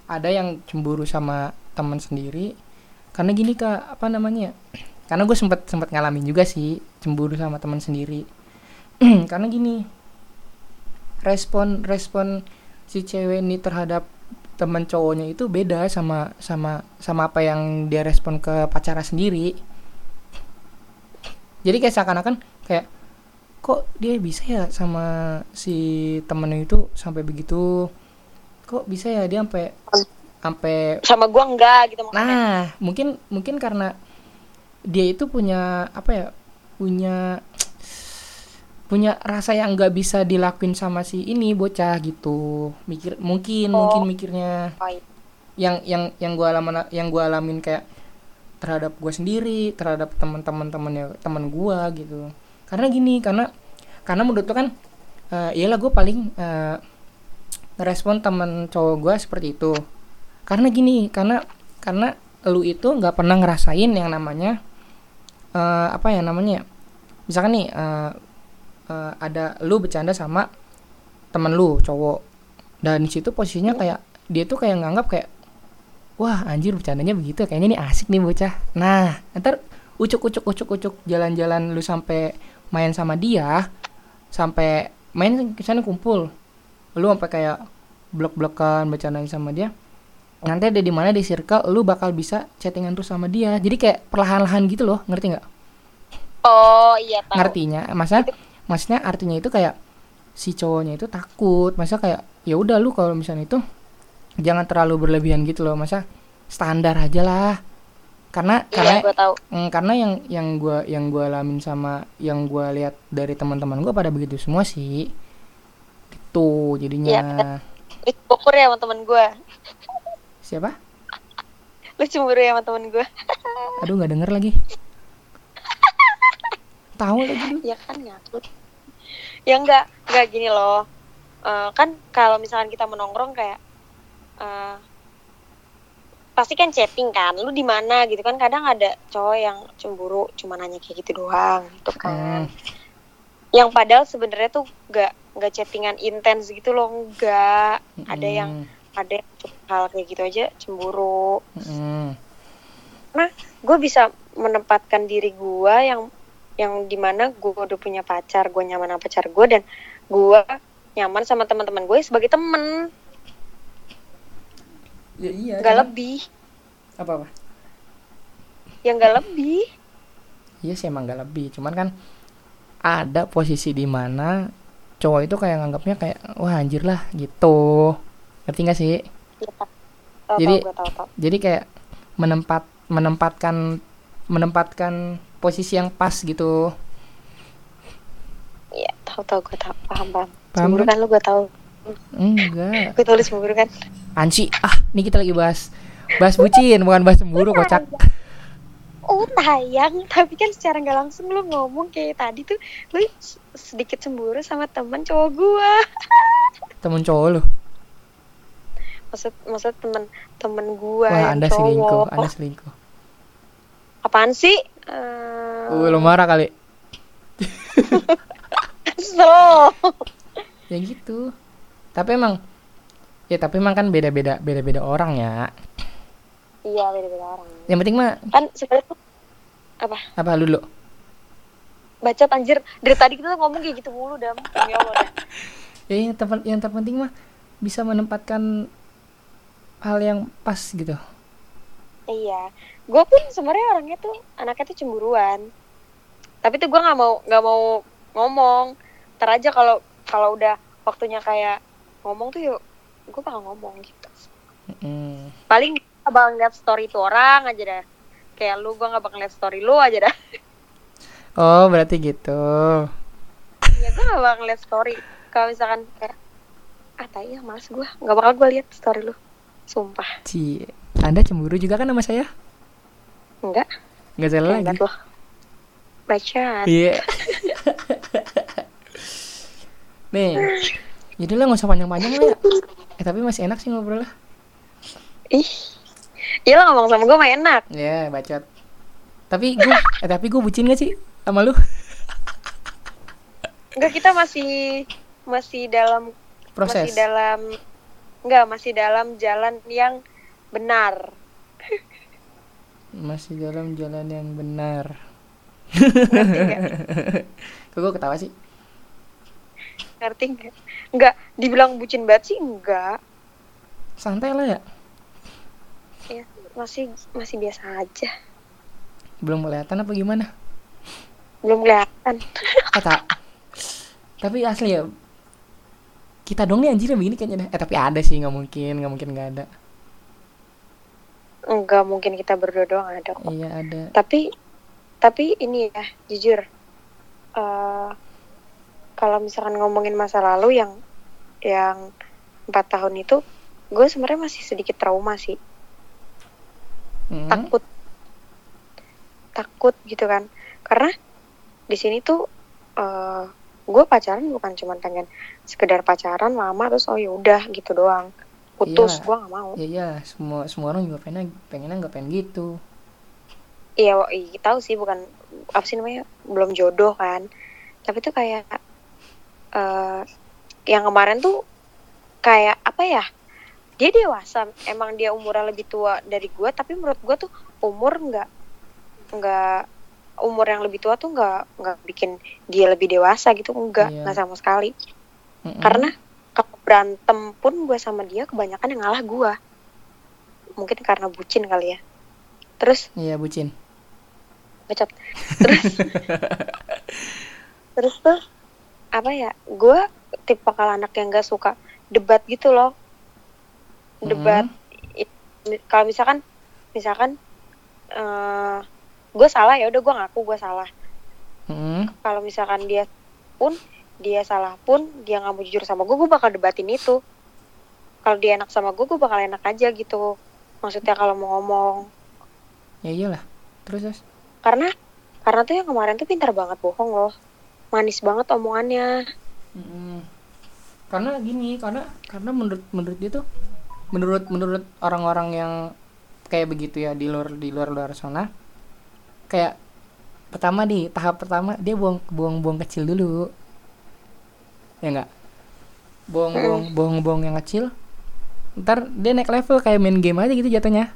ada yang cemburu sama teman sendiri, karena gini kak, apa namanya? Karena gue sempat sempat ngalamin juga sih cemburu sama teman sendiri. [CLEARS THROAT] karena gini, respon respon si cewek ini terhadap teman cowoknya itu beda sama sama sama apa yang dia respon ke pacarnya sendiri. Jadi kayak seakan-akan kayak kok dia bisa ya sama si temennya itu sampai begitu kok bisa ya dia sampai sampai
sama gue enggak gitu maksudnya
nah mungkin mungkin karena dia itu punya apa ya punya punya rasa yang nggak bisa dilakuin sama si ini bocah gitu mikir mungkin
Oh.
mungkin mikirnya
iya.
yang yang yang gue alamin yang gue alamin kayak terhadap gue sendiri terhadap teman-teman temannya teman gue gitu karena gini karena karena menurut tuh kan eh iyalah gue paling eh, ngerespon teman cowok gue seperti itu karena gini karena karena lu itu nggak pernah ngerasain yang namanya eh, apa ya namanya ya? misalkan nih eh, eh, ada lu bercanda sama temen lu cowok. Dan di situ posisinya kayak dia tuh kayak nganggap kayak wah anjir bercandanya begitu kayaknya ini asik nih bocah. Nah ntar ucuk ucuk ucuk ucuk jalan-jalan lu sampai main sama dia sampai main ke sana kumpul. Lu sampai kayak blok-blokan bercandaan sama dia. Nanti ada di mana di circle lu bakal bisa chattingan terus sama dia. Jadi kayak perlahan-lahan gitu loh ngerti nggak?
Oh iya tahu.
ngertinya maksudnya maksudnya artinya itu kayak si cowoknya itu takut. Masa kayak ya udah lu kalau misalnya itu jangan terlalu berlebihan gitu loh. Masa standar aja lah. Karena karena
Iya gue tahu.
mm, karena yang yang gua yang gua alamin sama yang gua lihat dari teman-teman gua pada begitu semua sih. Gitu jadinya.
Iya, Lu cemburu ya sama temen gue.
siapa?
Lu cemburu ya sama temen gue.
aduh nggak denger lagi. [LAUGHS] Tahu lagi lu.
Ya kan nyakut. Ya enggak, enggak gini loh. Eh, kan kalau misalkan kita menongkrong kayak eh, pasti kan chatting kan, lu di mana gitu kan kadang ada cowok yang cemburu cuma nanya kayak gitu doang gitu kan.
Hmm.
Yang padahal sebenarnya tuh enggak enggak chattingan intens gitu loh, enggak. Ada yang ada yang hal kayak gitu aja cemburu.
Mm,
gue bisa menempatkan diri gue yang yang di mana gue udah punya pacar gue nyaman sama pacar gue dan gue nyaman sama teman-teman gue sebagai temen.
Ya iya
nggak
cuman-
lebih.
Apa apa
yang nggak lebih.
Iya sih emang gak lebih, cuman kan ada posisi di mana cowok itu kayak nganggapnya kayak wah anjir lah gitu. Ngerti gak sih?
ya, tahu
Jadi-
gue tahu tahu.
Jadi kayak menempat menempatkan menempatkan posisi yang pas gitu.
ya tahu tahu gue tahu paham paham
Paham
cemburu
kan?
kan lu gue tahu
Enggak.
gue tulis cemburu kan
Anci, ah, ini kita lagi bahas bahas bucin, bukan bahas cemburu kocak.
oh tayang tapi kan secara nggak langsung lu ngomong kayak tadi tuh lu sedikit cemburu sama teman cowok gue [LAUGHS]
Temen cowok lu.
maksud maksud temen temen gue
Wah,
yang
Anda selingkuh,
cowok
Anda selingkuh.
apaan sih
Uh, lu marah kali.
Kesel.
Ya gitu. Tapi emang ya tapi emang kan beda-beda beda-beda orang ya.
Iya beda-beda orang.
Yang penting mah
Kan sebenarnya tuh apa?
apa lu dulu?
Bacot anjir. Dari tadi kita ngomong kayak gitu mulu dam. Demi Allah
ya yang, terpen- yang terpenting mah bisa menempatkan hal yang pas gitu
Iya. Gue pun sebenarnya orangnya tuh anaknya tuh cemburuan. Tapi tuh gue nggak mau nggak mau ngomong. Ntar aja kalau kalau udah waktunya kayak ngomong tuh yuk gue bakal ngomong gitu.
Mm.
Paling bakal ngeliat story tuh orang aja dah. Kayak lu gue nggak bakal ngeliat story lu aja dah.
oh berarti gitu
ya gue gak bakal ngeliat story kalau misalkan kayak ah tai ya males gue gak bakal gue liat story lu sumpah
Ci anda cemburu juga kan sama saya?
Enggak.
Nggak salah lagi.
enggak loh. Bacaan
iya. Nih jadi lah nggak usah panjang-panjang lah ya. Eh tapi masih enak sih ngobrol lah
ih. Iya lo ngomong sama gue mah enak.
Ya bacot. Tapi gue eh tapi gue bucin gak sih sama lu?
Enggak kita masih masih dalam
proses.
masih dalam enggak masih dalam jalan yang benar. [LAUGHS]
Masih dalam jalan yang benar.
Nggak? [LAUGHS]
Kok gue ketawa sih?
Ngerti nggak? Enggak dibilang bucin banget sih enggak
santai lah ya.
Ya masih masih biasa aja.
Belum kelihatan apa gimana?
Belum kelihatan. [LAUGHS]
Eh tak. Tapi asli ya kita dong nih anjir yang begini kayaknya dah. eh tapi ada sih nggak mungkin nggak mungkin nggak ada
enggak mungkin kita berdua doang ada kok.
Iya ada.
Tapi tapi ini ya jujur. Eh kalau misalkan ngomongin masa lalu yang yang empat tahun itu gue sebenarnya masih sedikit trauma sih.
Hmm.
takut. Takut gitu kan. Karena di sini tuh eh gue pacaran bukan cuma pengen sekedar pacaran lama terus oh ya udah gitu doang putus
Iyalah.
gue nggak mau
ya ya semua semua orang juga pengen pengennya nggak pengen gitu
iya iya, tahu sih bukan apa sih namanya belum jodoh kan tapi tuh kayak eh yang kemarin tuh kayak apa ya dia dewasa emang dia umurnya lebih tua dari gue tapi menurut gue tuh umur nggak nggak umur yang lebih tua tuh nggak nggak bikin dia lebih dewasa gitu enggak
Iya.
nggak sama sekali
Mm-mm.
karena kalau berantem pun gue sama dia kebanyakan yang ngalah gue mungkin karena bucin kali ya. Terus
iya bucin.
Bacot. Terus [LAUGHS] terus tuh apa ya gue tipe kalau anak yang gak suka debat gitu loh. Debat I- kalau misalkan misalkan eh gue salah ya udah gue ngaku gue salah.
Mm-mm.
kalau misalkan dia pun dia salah pun dia nggak mau jujur sama gue gue bakal debatin itu. Kalau dia enak sama gue gue bakal enak aja gitu. Maksudnya kalau mau ngomong.
Ya iyalah. Terus terus
karena karena tuh yang kemarin tuh pintar banget bohong loh. Manis banget omongannya.
Mm-mm. karena gini karena karena menurut menurut dia tuh menurut menurut orang-orang yang kayak begitu ya di luar di luar luar sana kayak pertama di tahap pertama dia buang buang buang kecil dulu ya enggak buang buang buang buang yang kecil. Ntar dia naik level kayak main game aja gitu jatuhnya.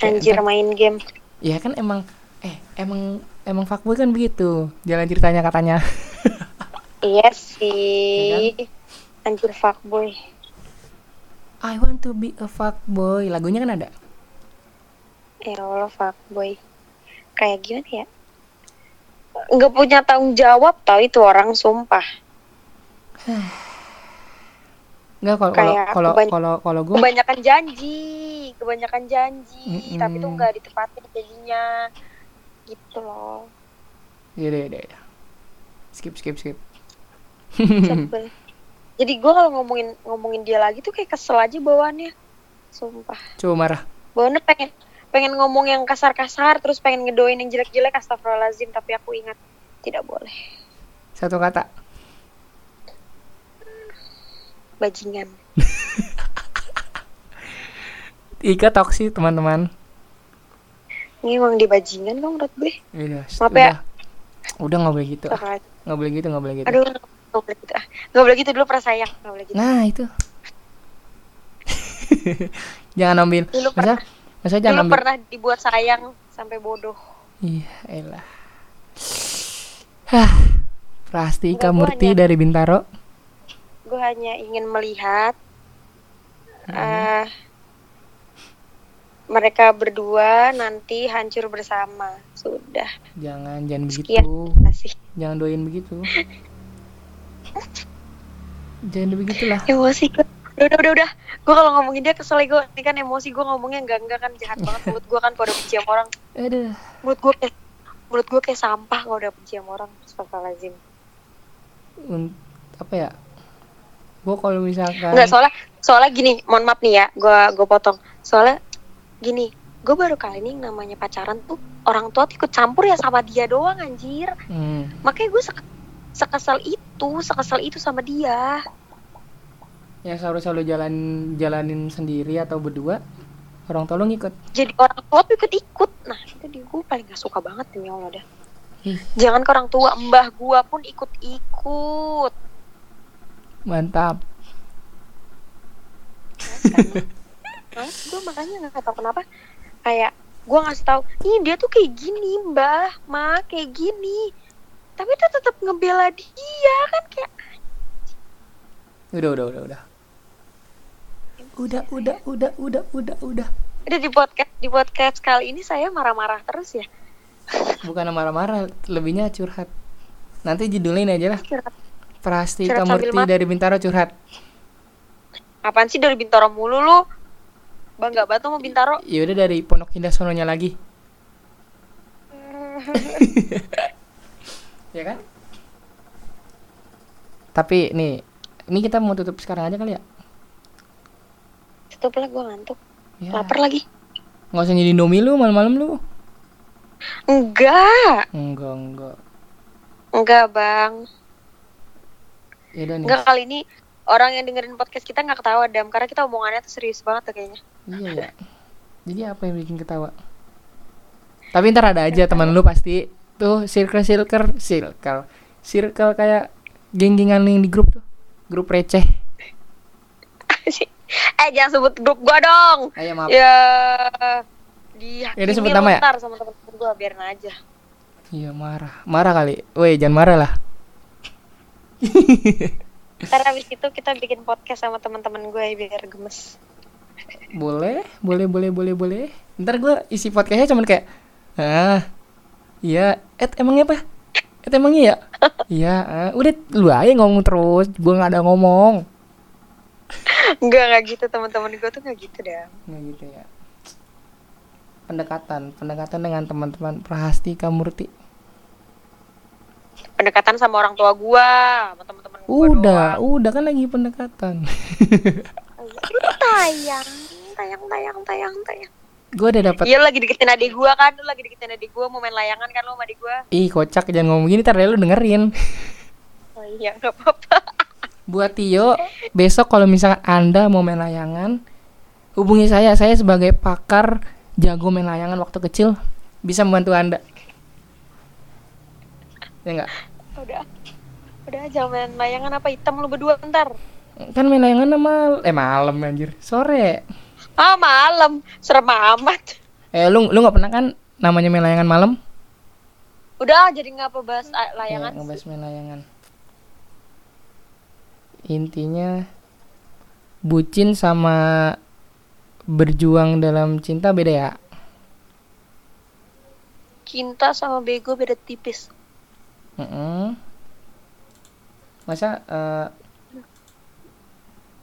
Anjir main game.
Ya kan emang eh emang emang fuckboy kan begitu. Jalan ceritanya katanya. [LAUGHS]
Iya sih. Anjir fuckboy.
I want to be a fuckboy. Lagunya kan ada?
Ya Allah fuckboy. Kayak gimana ya? Nggak punya tanggung jawab tau itu orang sumpah [SIGHS]
Enggak kalau kalau
Kayak
kalau
kebany-
kalau kalau gue
kebanyakan janji kebanyakan janji
Mm-mm.
tapi tuh nggak ditepatin janjinya gitu loh.
Ya deh deh skip skip skip. [LAUGHS]
Jadi gue kalau ngomongin ngomongin dia lagi tuh kayak kesel aja bawaannya. Sumpah.
Coba marah.
Bawaannya pengen pengen ngomong yang kasar-kasar terus pengen ngedoain yang jelek-jelek astagfirullahaladzim tapi aku ingat tidak boleh.
Satu kata
bajingan. [LAUGHS]
Ika toksi teman-teman.
Ini emang di bajingan dong menurut gue Maaf
udah.
ya.
udah nggak boleh gitu. Nggak boleh gitu nggak boleh gitu.
Aduh nggak boleh gitu. Ah nggak boleh gitu dulu prasayang. Nggak boleh gitu.
Nah itu. [LAUGHS] Jangan ambil.
Dulu
masa masa jangan
dulu
ambil.
pernah dibuat sayang sampai bodoh.
Iya elah. Hah,
Enggak, gua
Murti
hanya-
dari Bintaro
gue hanya ingin melihat eh mereka berdua nanti hancur bersama. Sudah.
Jangan jangan
sekian.
begitu.
Kasih.
Jangan doain begitu. [LAUGHS] Jangan begitulah.
Emosi gue udah udah udah, gue kalau ngomongin dia kesel gue ini kan emosi gue ngomongnya. Enggak enggak kan jahat banget. Mulut gue kan udah benci sama orang. [LAUGHS]
Aduh.
Mulut gue kayak mulut gue kayak sampah kalau udah benci sama orang. Astagfirullahaladzim
Un- apa ya gue kalau misalkan
Enggak soalnya soalnya gini mohon maaf nih ya gue gue potong. Soalnya gini gue baru kali ini namanya pacaran tuh orang tua ikut campur ya sama dia doang anjir.
Hmm,
makanya gue sek sekesal itu sekesal itu sama dia.
Yang seharusnya lo jalan jalanin sendiri atau berdua orang tua lo ngikut.
Jadi orang tua tuh ikut ikut nah itu di gue paling gak suka banget demi allah dah. Jangan ke orang tua mbah gue pun ikut ikut
mantap.
Males gue makanya nggak tahu kenapa. Kayak gue ngasih tahu nih dia tuh kayak gini mbah. Ma kayak gini. Tapi tuh tetap ngebela dia kan? Kayak
udah udah udah udah. Udah udah udah udah udah udah.
Udah di podcast di podcast kali ini saya marah-marah terus ya?
Bukan marah-marah lebihnya curhat. Nanti judulin aja lah.
Curhat.
Prastika
Curhat
dari Bintaro curhat.
Apaan sih dari Bintaro mulu? Lu bangga banget mau Bintaro.
Ya udah dari Pondok Indah sononya lagi. [LAUGHS] Ya kan? Tapi nih ini kita mau tutup sekarang aja kali ya?
Tutup lah gue ngantuk.
Ya.
Lapar lagi.
Nggak usah jadi Indomie lu malam-malam lu.
Enggak.
Enggak enggak.
Enggak bang
ya udah nih.
Enggak kali ini orang yang dengerin podcast kita nggak ketawa dam. Karena kita omongannya tuh serius banget tuh kayaknya.
Iya ya. Jadi apa yang bikin ketawa? Tapi ntar ada aja teman lu pasti. Tuh circle circle circle. Circle kayak geng-gengan yang di grup tuh. Grup receh. [LAUGHS]
Eh jangan sebut grup gua dong.
Ayo maaf.
Ya
Ya udah, sebut nama ya?
sama temen-temen gua biarin aja.
Iya marah. Marah kali. Woi jangan marah lah [LAUGHS]
ntar habis itu kita bikin podcast sama teman-teman gue biar gemes.
Boleh boleh boleh boleh boleh. Ntar gue isi podcastnya cuman kayak ah iya et emangnya apa? Et emangnya ya? [LAUGHS] Iya ah, udah lu aja ngomong terus gue nggak ada ngomong. [LAUGHS]
Enggak enggak gitu teman-teman gue tuh nggak gitu dah
nggak gitu ya. Pendekatan pendekatan dengan teman-teman. Prahastika Murti
pendekatan sama orang tua gua sama teman-teman gua
udah
doang.
udah kan lagi pendekatan.
Tayang tayang tayang tayang tayang.
Gue udah dapat
iya lagi deketin adik gua kan lu lagi deketin adik gua mau main layangan kan lu sama adik gua?
Ih kocak jangan ngomong gini tar deh lu dengerin.
Oh iya nggak apa-apa.
Buat Tio besok kalau misalkan anda mau main layangan hubungi saya. Saya sebagai pakar jago main layangan waktu kecil. Bisa membantu anda ya enggak
udah. Udah jangan main layangan apa hitam lu berdua bentar
kan main layangan sama eh malam anjir. Sore.
Ah malam. Serem amat.
Eh lu lu nggak pernah kan namanya main layangan malam?
Udah jadi nggak apa bahas ah, layangan
ya, ngebahas main layangan. Intinya bucin sama berjuang dalam cinta beda ya?
Cinta sama bego beda tipis
Mm-mm. Masa eh,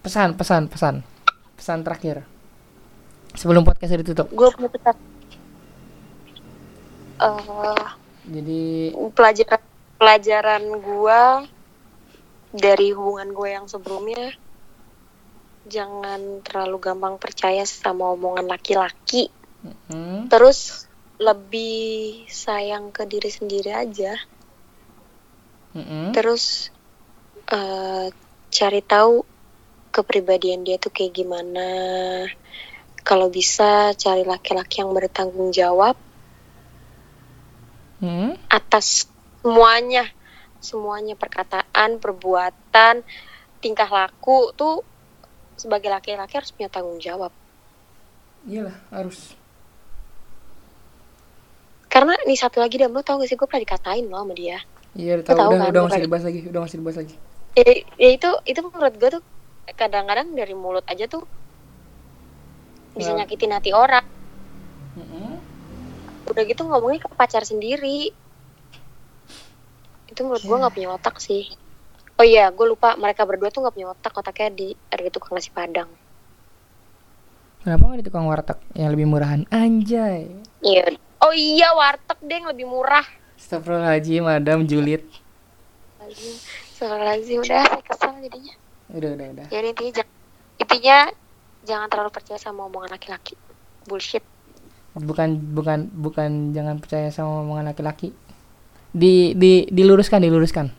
pesan pesan pesan. Pesan terakhir. Sebelum podcast ditutup.
gue punya pesan. Eh,
Jadi
pelajaran pelajaran gua dari hubungan gue yang sebelumnya jangan terlalu gampang percaya sama omongan laki-laki.
Mm,
terus lebih sayang ke diri sendiri aja
mm-mm.
terus eh, cari tahu kepribadian dia tuh kayak gimana. Kalau bisa cari laki-laki yang bertanggung jawab
Mm,
atas semuanya. Semuanya perkataan perbuatan tingkah laku tuh sebagai laki-laki harus punya tanggung jawab.
Iyalah harus.
karena nih satu lagi dan lo tau gak sih? Gue pernah dikatain loh sama dia
Iya tahu
tahu
udah
kan,
udah nggak usah
kayak-
dibahas lagi udah nggak usah dibahas lagi.
ya, ya itu itu menurut gue tuh kadang-kadang dari mulut aja tuh bisa
Ya.
nyakitin hati orang
Mm-mm.
udah gitu ngomongnya ke pacar sendiri itu menurut gue nggak punya otak sih oh iya gue lupa mereka berdua tuh nggak punya otak otaknya di ada tukang nasi padang
Kenapa nggak di tukang warteg yang lebih murahan? Anjay.
iya oh iya warteg deh yang lebih murah
Astagfirullahaladzim, Madam Juliet.
Soalnya sih udah saya kesel jadinya.
Udah udah udah.
jadi intinya jangan, intinya jangan terlalu percaya sama omongan laki-laki. Bullshit.
Bukan bukan bukan jangan percaya sama omongan laki-laki. Di di diluruskan diluruskan.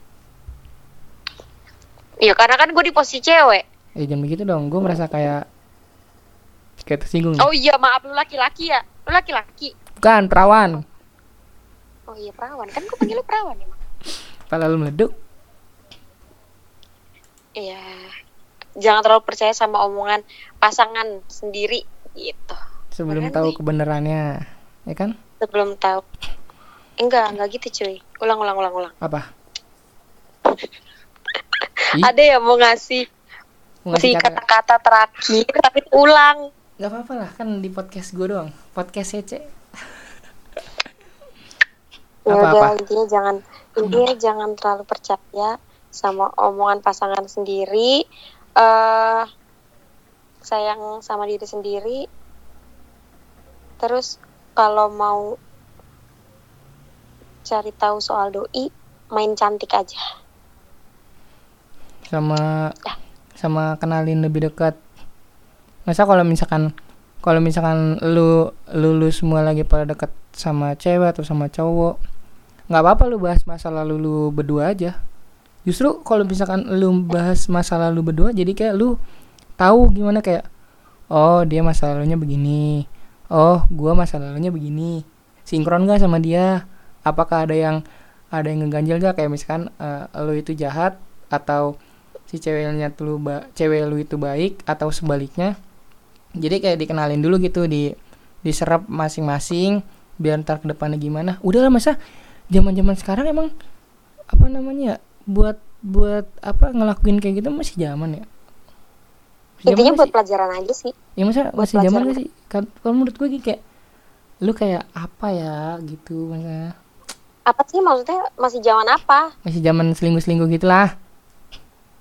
Iya karena kan gue di posisi cewek.
Eh jangan begitu dong. Gue merasa kayak kayak tersinggung.
Oh iya maaf lu laki-laki ya? Lu laki-laki?
Bukan perawan
oh iya perawan kan gue panggil lu perawan emang
kepala lu meleduk
Iya, jangan terlalu percaya sama omongan pasangan sendiri gitu.
sebelum
Beneran
tahu
nih.
kebenarannya ya kan
Sebelum tahu. Enggak, enggak gitu cuy. Ulang, ulang, ulang, ulang.
apa. [LAUGHS]
Ada yang mau ngasih,
Mau
ngasih
ngasih kata
kata-kata terakhir, tapi ulang.
nggak apa-apa lah kan di podcast gue doang podcast CC
Ya
Apa-apa?
udah, intinya jangan, intinya jangan terlalu percaya sama omongan pasangan sendiri. eh sayang sama diri sendiri. Terus kalau mau cari tahu soal doi, main cantik aja.
sama sama kenalin lebih dekat masa kalau misalkan kalau misalkan lu lu, lu semua lagi pada dekat sama cewek atau sama cowok nggak apa-apa lu bahas masa lalu lu berdua aja. Justru kalau misalkan lu bahas masa lalu berdua jadi kayak lu tahu gimana kayak oh dia masa lalunya begini. Oh gua masa lalunya begini. Sinkron gak sama dia? Apakah ada yang ada yang ngeganjel gak kayak misalkan eh, lu itu jahat atau si ceweknya tuh ba cewek lu itu baik atau sebaliknya? Jadi kayak dikenalin dulu gitu di diserap masing-masing biar ntar ke depannya gimana. Udahlah masa zaman zaman sekarang emang apa namanya buat buat apa ngelakuin kayak gitu masih zaman ya? Masih
intinya buat
sih?
pelajaran aja sih.
Ya masa
buat
masih zaman gak sih? Kan kalau menurut gue kayak lu kayak apa ya gitu masa?
Apa sih maksudnya? Masih zaman apa?
Masih zaman selingkuh selingkuh gitulah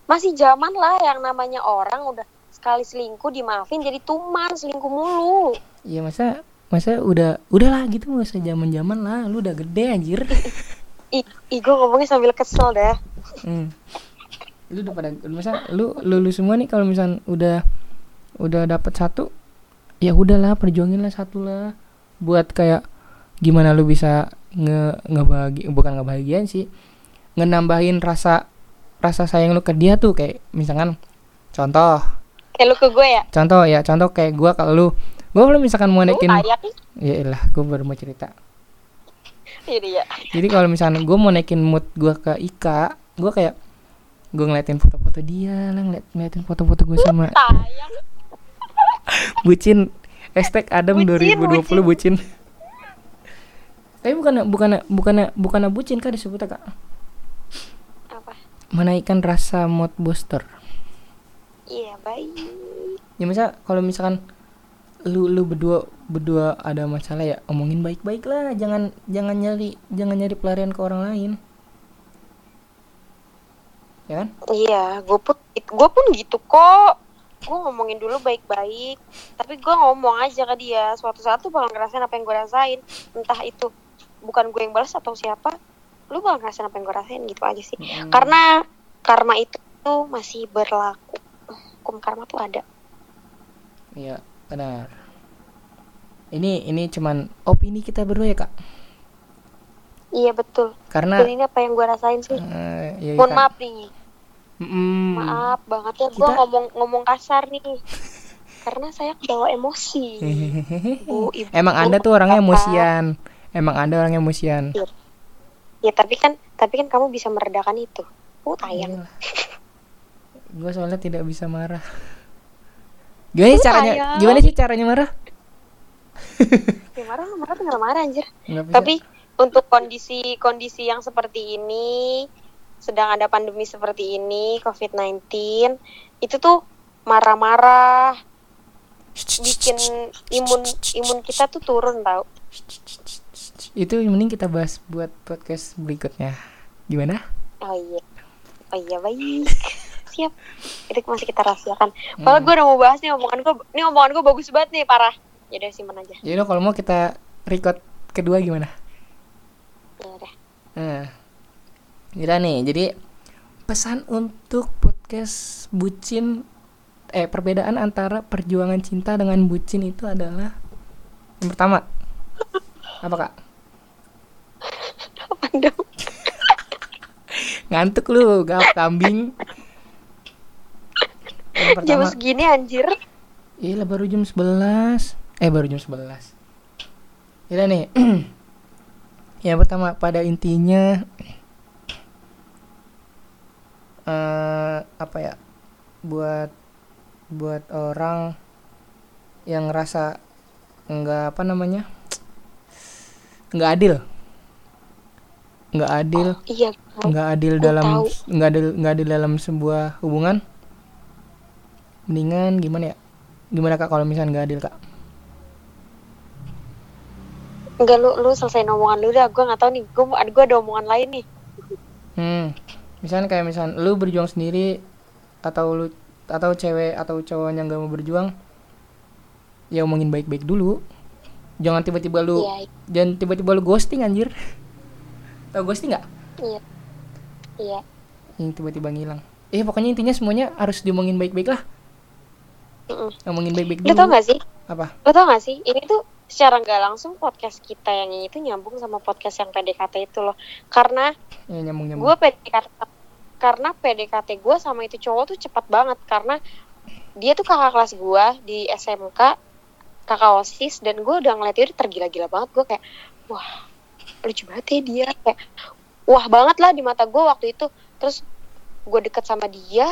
masih zaman lah yang namanya orang udah sekali selingkuh dimaafin jadi tuman selingkuh mulu.
Iya masa masa udah udahlah gitu nggak usah zaman zaman lah. Lu udah gede anjir. [LAUGHS]
Ih, gue ngomongnya sambil kesel dah.
Hmm. lu udah pada masa lu lu, lu semua nih kalau misal udah udah dapet satu ya udahlah perjuangin lah satu lah. Buat kayak gimana lu bisa nge ngebagi bukan ngebahagiain sih ngenambahin rasa rasa sayang lu ke dia tuh kayak misalkan contoh.
Kayak lu ke gue ya?
Contoh ya contoh kayak gua kalau lu gua kalau misalkan mau naikin ya elah gua baru mau cerita.
Ya.
Jadi kalau misalnya gue mau naikin mood gue ke Ika, gue kayak gue ngeliatin foto-foto dia lah, ngeliat, ngeliatin foto-foto gue sama [LAUGHS] bucin. Hashtag Adam
Bucin,
2020 bucin. Tapi bukan bukan bukan bukan bucin kak disebutnya kak.
apa?
Menaikkan rasa mood booster.
iya baik.
Ya misal kalau misalkan lu lu berdua berdua ada masalah ya omongin baik-baik lah, jangan jangan nyari jangan nyari pelarian ke orang lain. Ya kan?
iya gue pun gue pun gitu kok. Gue ngomongin dulu baik-baik tapi gue ngomong aja ke dia. Suatu saat tuh bakal ngerasain apa yang gue rasain. Entah itu bukan gue yang balas atau siapa lu bakal ngerasain apa yang gue rasain gitu aja sih.
Mm-mm.
karena karma itu masih berlaku. Hukum karma tuh ada.
Iya, benar. Ini ini cuman opini kita berdua ya, Kak.
iya betul
Karena
dan ini apa yang gue rasain sih
eh, ya,
mohon maaf nih
Mm,
maaf banget ya gue ngomong ngomong kasar nih [LAUGHS] karena saya kebawa emosi Bu, ibu,
Emang Anda tuh orangnya
Bapak.
emosian. Emang Anda orangnya emosian.
ya tapi kan tapi kan kamu bisa meredakan itu oh tayang
Gue soalnya tidak bisa marah. Gimana sih caranya?
sayang.
Gimana sih caranya marah?
ya marah marah tinggal marah anjir tapi untuk kondisi kondisi yang seperti ini sedang ada pandemi seperti ini COVID-19 itu tuh marah-marah bikin imun imun kita tuh turun tau
itu mending kita bahas buat podcast berikutnya. Gimana?
oh iya oh iya baik [LAUGHS] siap itu masih kita rahasiakan kalau gue udah mau bahas nih omongan gue nih omongan gue bagus banget nih parah ya udah simpen aja
Jadi kalau mau kita record kedua gimana?
ya udah
Nah, Gila nih, jadi pesan untuk podcast bucin eh perbedaan antara perjuangan cinta dengan bucin itu adalah yang pertama apa kak?
apa dong
Ngantuk lu, gak kambing. Yang
jam
pertama,
segini anjir.
Iya baru jam 11 Eh baru jam 11 Gila nih. [CLEARS THROAT] Yang pertama pada intinya [CLEARS THROAT] eh Apa ya Buat Buat orang Yang ngerasa Nggak apa namanya [TSK] Nggak adil. Nggak adil.
Iya
nggak adil dalam nggak adil nggak adil dalam sebuah hubungan mendingan gimana ya? Gimana kak kalau misalnya nggak adil kak?
Enggak lu lu selesai omongan lu dah. Gue nggak tahu nih. Gue gue ada omongan lain nih.
Hmm. Misalnya kayak misalnya lu berjuang sendiri atau lu atau cewek atau cowok yang gak mau berjuang ya omongin baik-baik dulu. Jangan tiba-tiba lu
iya.
jangan tiba-tiba lu ghosting anjir. Tau ghosting nggak?
Iya. Iya.
Yang tiba-tiba ngilang. Eh pokoknya intinya semuanya harus diomongin baik-baik lah
Mm-mm.
ngomongin baik-baik
lu
dulu.
tau gak sih?
Apa?
Lu tau gak sih? Ini tuh secara nggak langsung podcast kita yang ini tuh nyambung sama podcast yang PDKT itu loh. Karena
ya nyambung nyambung.
gue PDKT karena PDKT gue sama itu cowok tuh cepat banget. Karena dia tuh kakak kelas gue di SMK kakak osis dan gue udah ngeliat dia tergila-gila banget. Gue kayak wah lucu banget ya dia. Kayak wah banget lah di mata gue waktu itu. Terus gue deket sama dia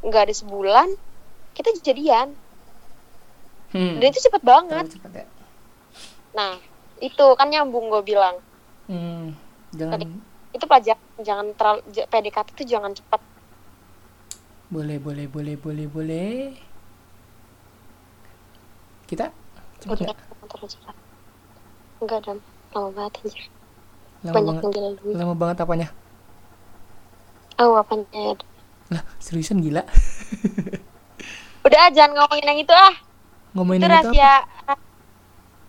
nggak ada sebulan kita jadian
Hmm.
dan itu cepet banget
cepat ya.
nah itu kan nyambung gue bilang
Hmm. Jangan
itu pelajaran jangan terlalu PDKT itu jangan cepat
boleh boleh boleh boleh boleh. Kita cepat
Udah,
nggak?
enggak dan lama banget anjir
Lama
banyak
banget.
yang dilalui
Lama banget apanya?
oh apanya
Lah, seriusan gila. [LAUGHS]
udah jangan ngomongin yang itu ah
Ngomongin
itu
yang itu apa?
rahasia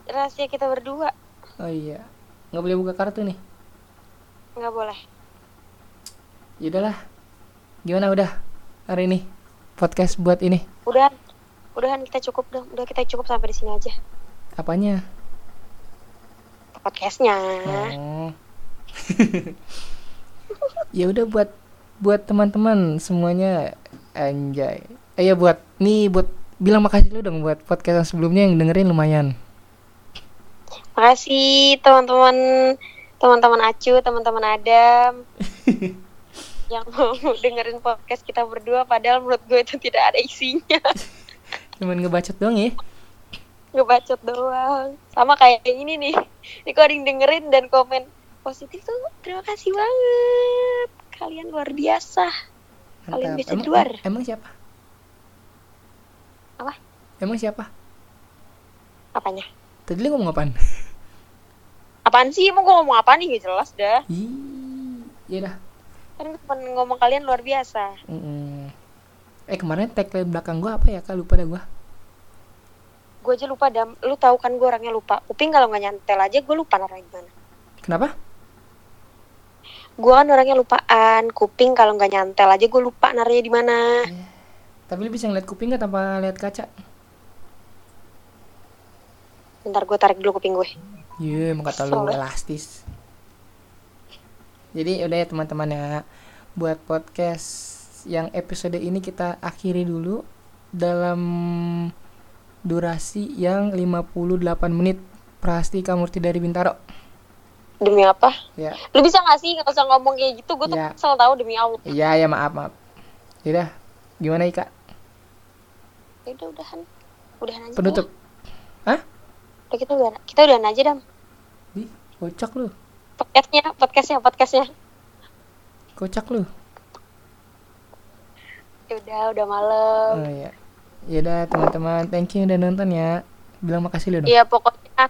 rahasia kita berdua
Oh iya. Nggak boleh buka kartu nih.
nggak boleh
Yaudahlah. Gimana udah hari ini podcast buat ini?
udahan udahan kita cukup dong udah kita cukup sampai di sini aja
Apanya?
podcastnya
Oh. [LAUGHS] ya udah buat buat teman-teman semuanya anjay. Eh ya buat nih buat bilang makasih lu dong buat podcast yang sebelumnya yang dengerin lumayan.
makasih teman-teman teman-teman Acu teman-teman Adam [LAUGHS] yang mau dengerin podcast kita berdua padahal menurut gue itu tidak ada isinya
Cuman ngebacot doang ya.
ngebacot doang sama kayak ini nih ini kok ada yang dengerin dan komen positif tuh terima kasih banget kalian luar biasa Kalian bisa di
Emang,
luar.
emang siapa?
Apa?
Emang siapa?
apanya
Tadi lu ngomong apaan? [LAUGHS]
apaan sih emang gue ngomong apa nih gak jelas dah
Ih, ya dah.
kan gue cuma ngomong kalian luar biasa
Mm-mm. Eh kemarin tagline belakang gua apa ya? Kak lupa dah gua.
gue aja lupa dam lu tahu kan gue orangnya lupa kuping kalau nggak nyantel aja gue lupa naruhnya gimana
Kenapa?
gue kan orangnya lupaan kuping kalau nggak nyantel aja gue lupa naruhnya di mana
Tapi lu bisa ngeliat kuping nggak tanpa lihat kaca?
bentar gue tarik dulu kuping gue
Iya, emang kata lu elastis. Jadi udah ya teman-teman ya, buat podcast yang episode ini kita akhiri dulu dalam durasi yang 58 menit. Prastika Murti dari Bintaro.
demi apa
Ya,
lu bisa gak sih nggak usah ngomong kayak gitu gue tuh
Ya.
kesel tahu demi allah
iya ya maaf maaf. Yaudah, gimana Ika?
Ya udah udahan udahan aja
Penutup. Hah?
ya. udah kita udah kita udahan aja dam
Di, kocak lu.
podcastnya podcastnya podcastnya
Kocak lu.
ya udah udah malam
Oh iya. Yaudah teman-teman, thank you udah nonton ya. Bilang makasih lu dong.
Iya pokoknya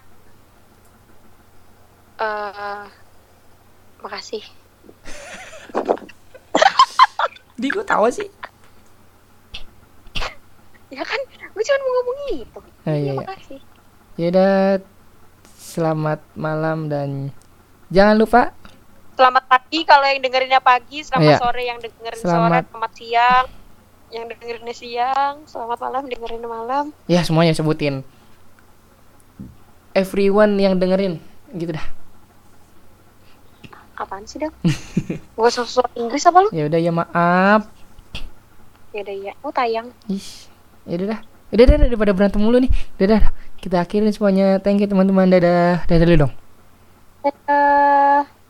eh makasih [LAUGHS]
Di gua tahu sih.
Ya kan? Gue cuma mau ngomong gitu.
Oh, iya, iya.
makasih.
Yaudah, selamat malam dan jangan lupa
selamat pagi kalau yang dengerinnya pagi selamat
Iya.
sore yang dengerin
Selamat-
sore selamat. siang. Yang dengerinnya siang selamat malam dengerin malam.
Ya semuanya sebutin. Everyone yang dengerin, gitu dah.
apaan sih dong gue sosok Inggris apa lu?
Ya udah ya maaf.
ya udah ya. Oh tayang.
Ih, ya udah dah. Udah dah daripada berantem mulu nih. Udah dah. Kita akhirin semuanya. Thank you teman-teman. Dadah. Dadah dulu dong.
Dadah.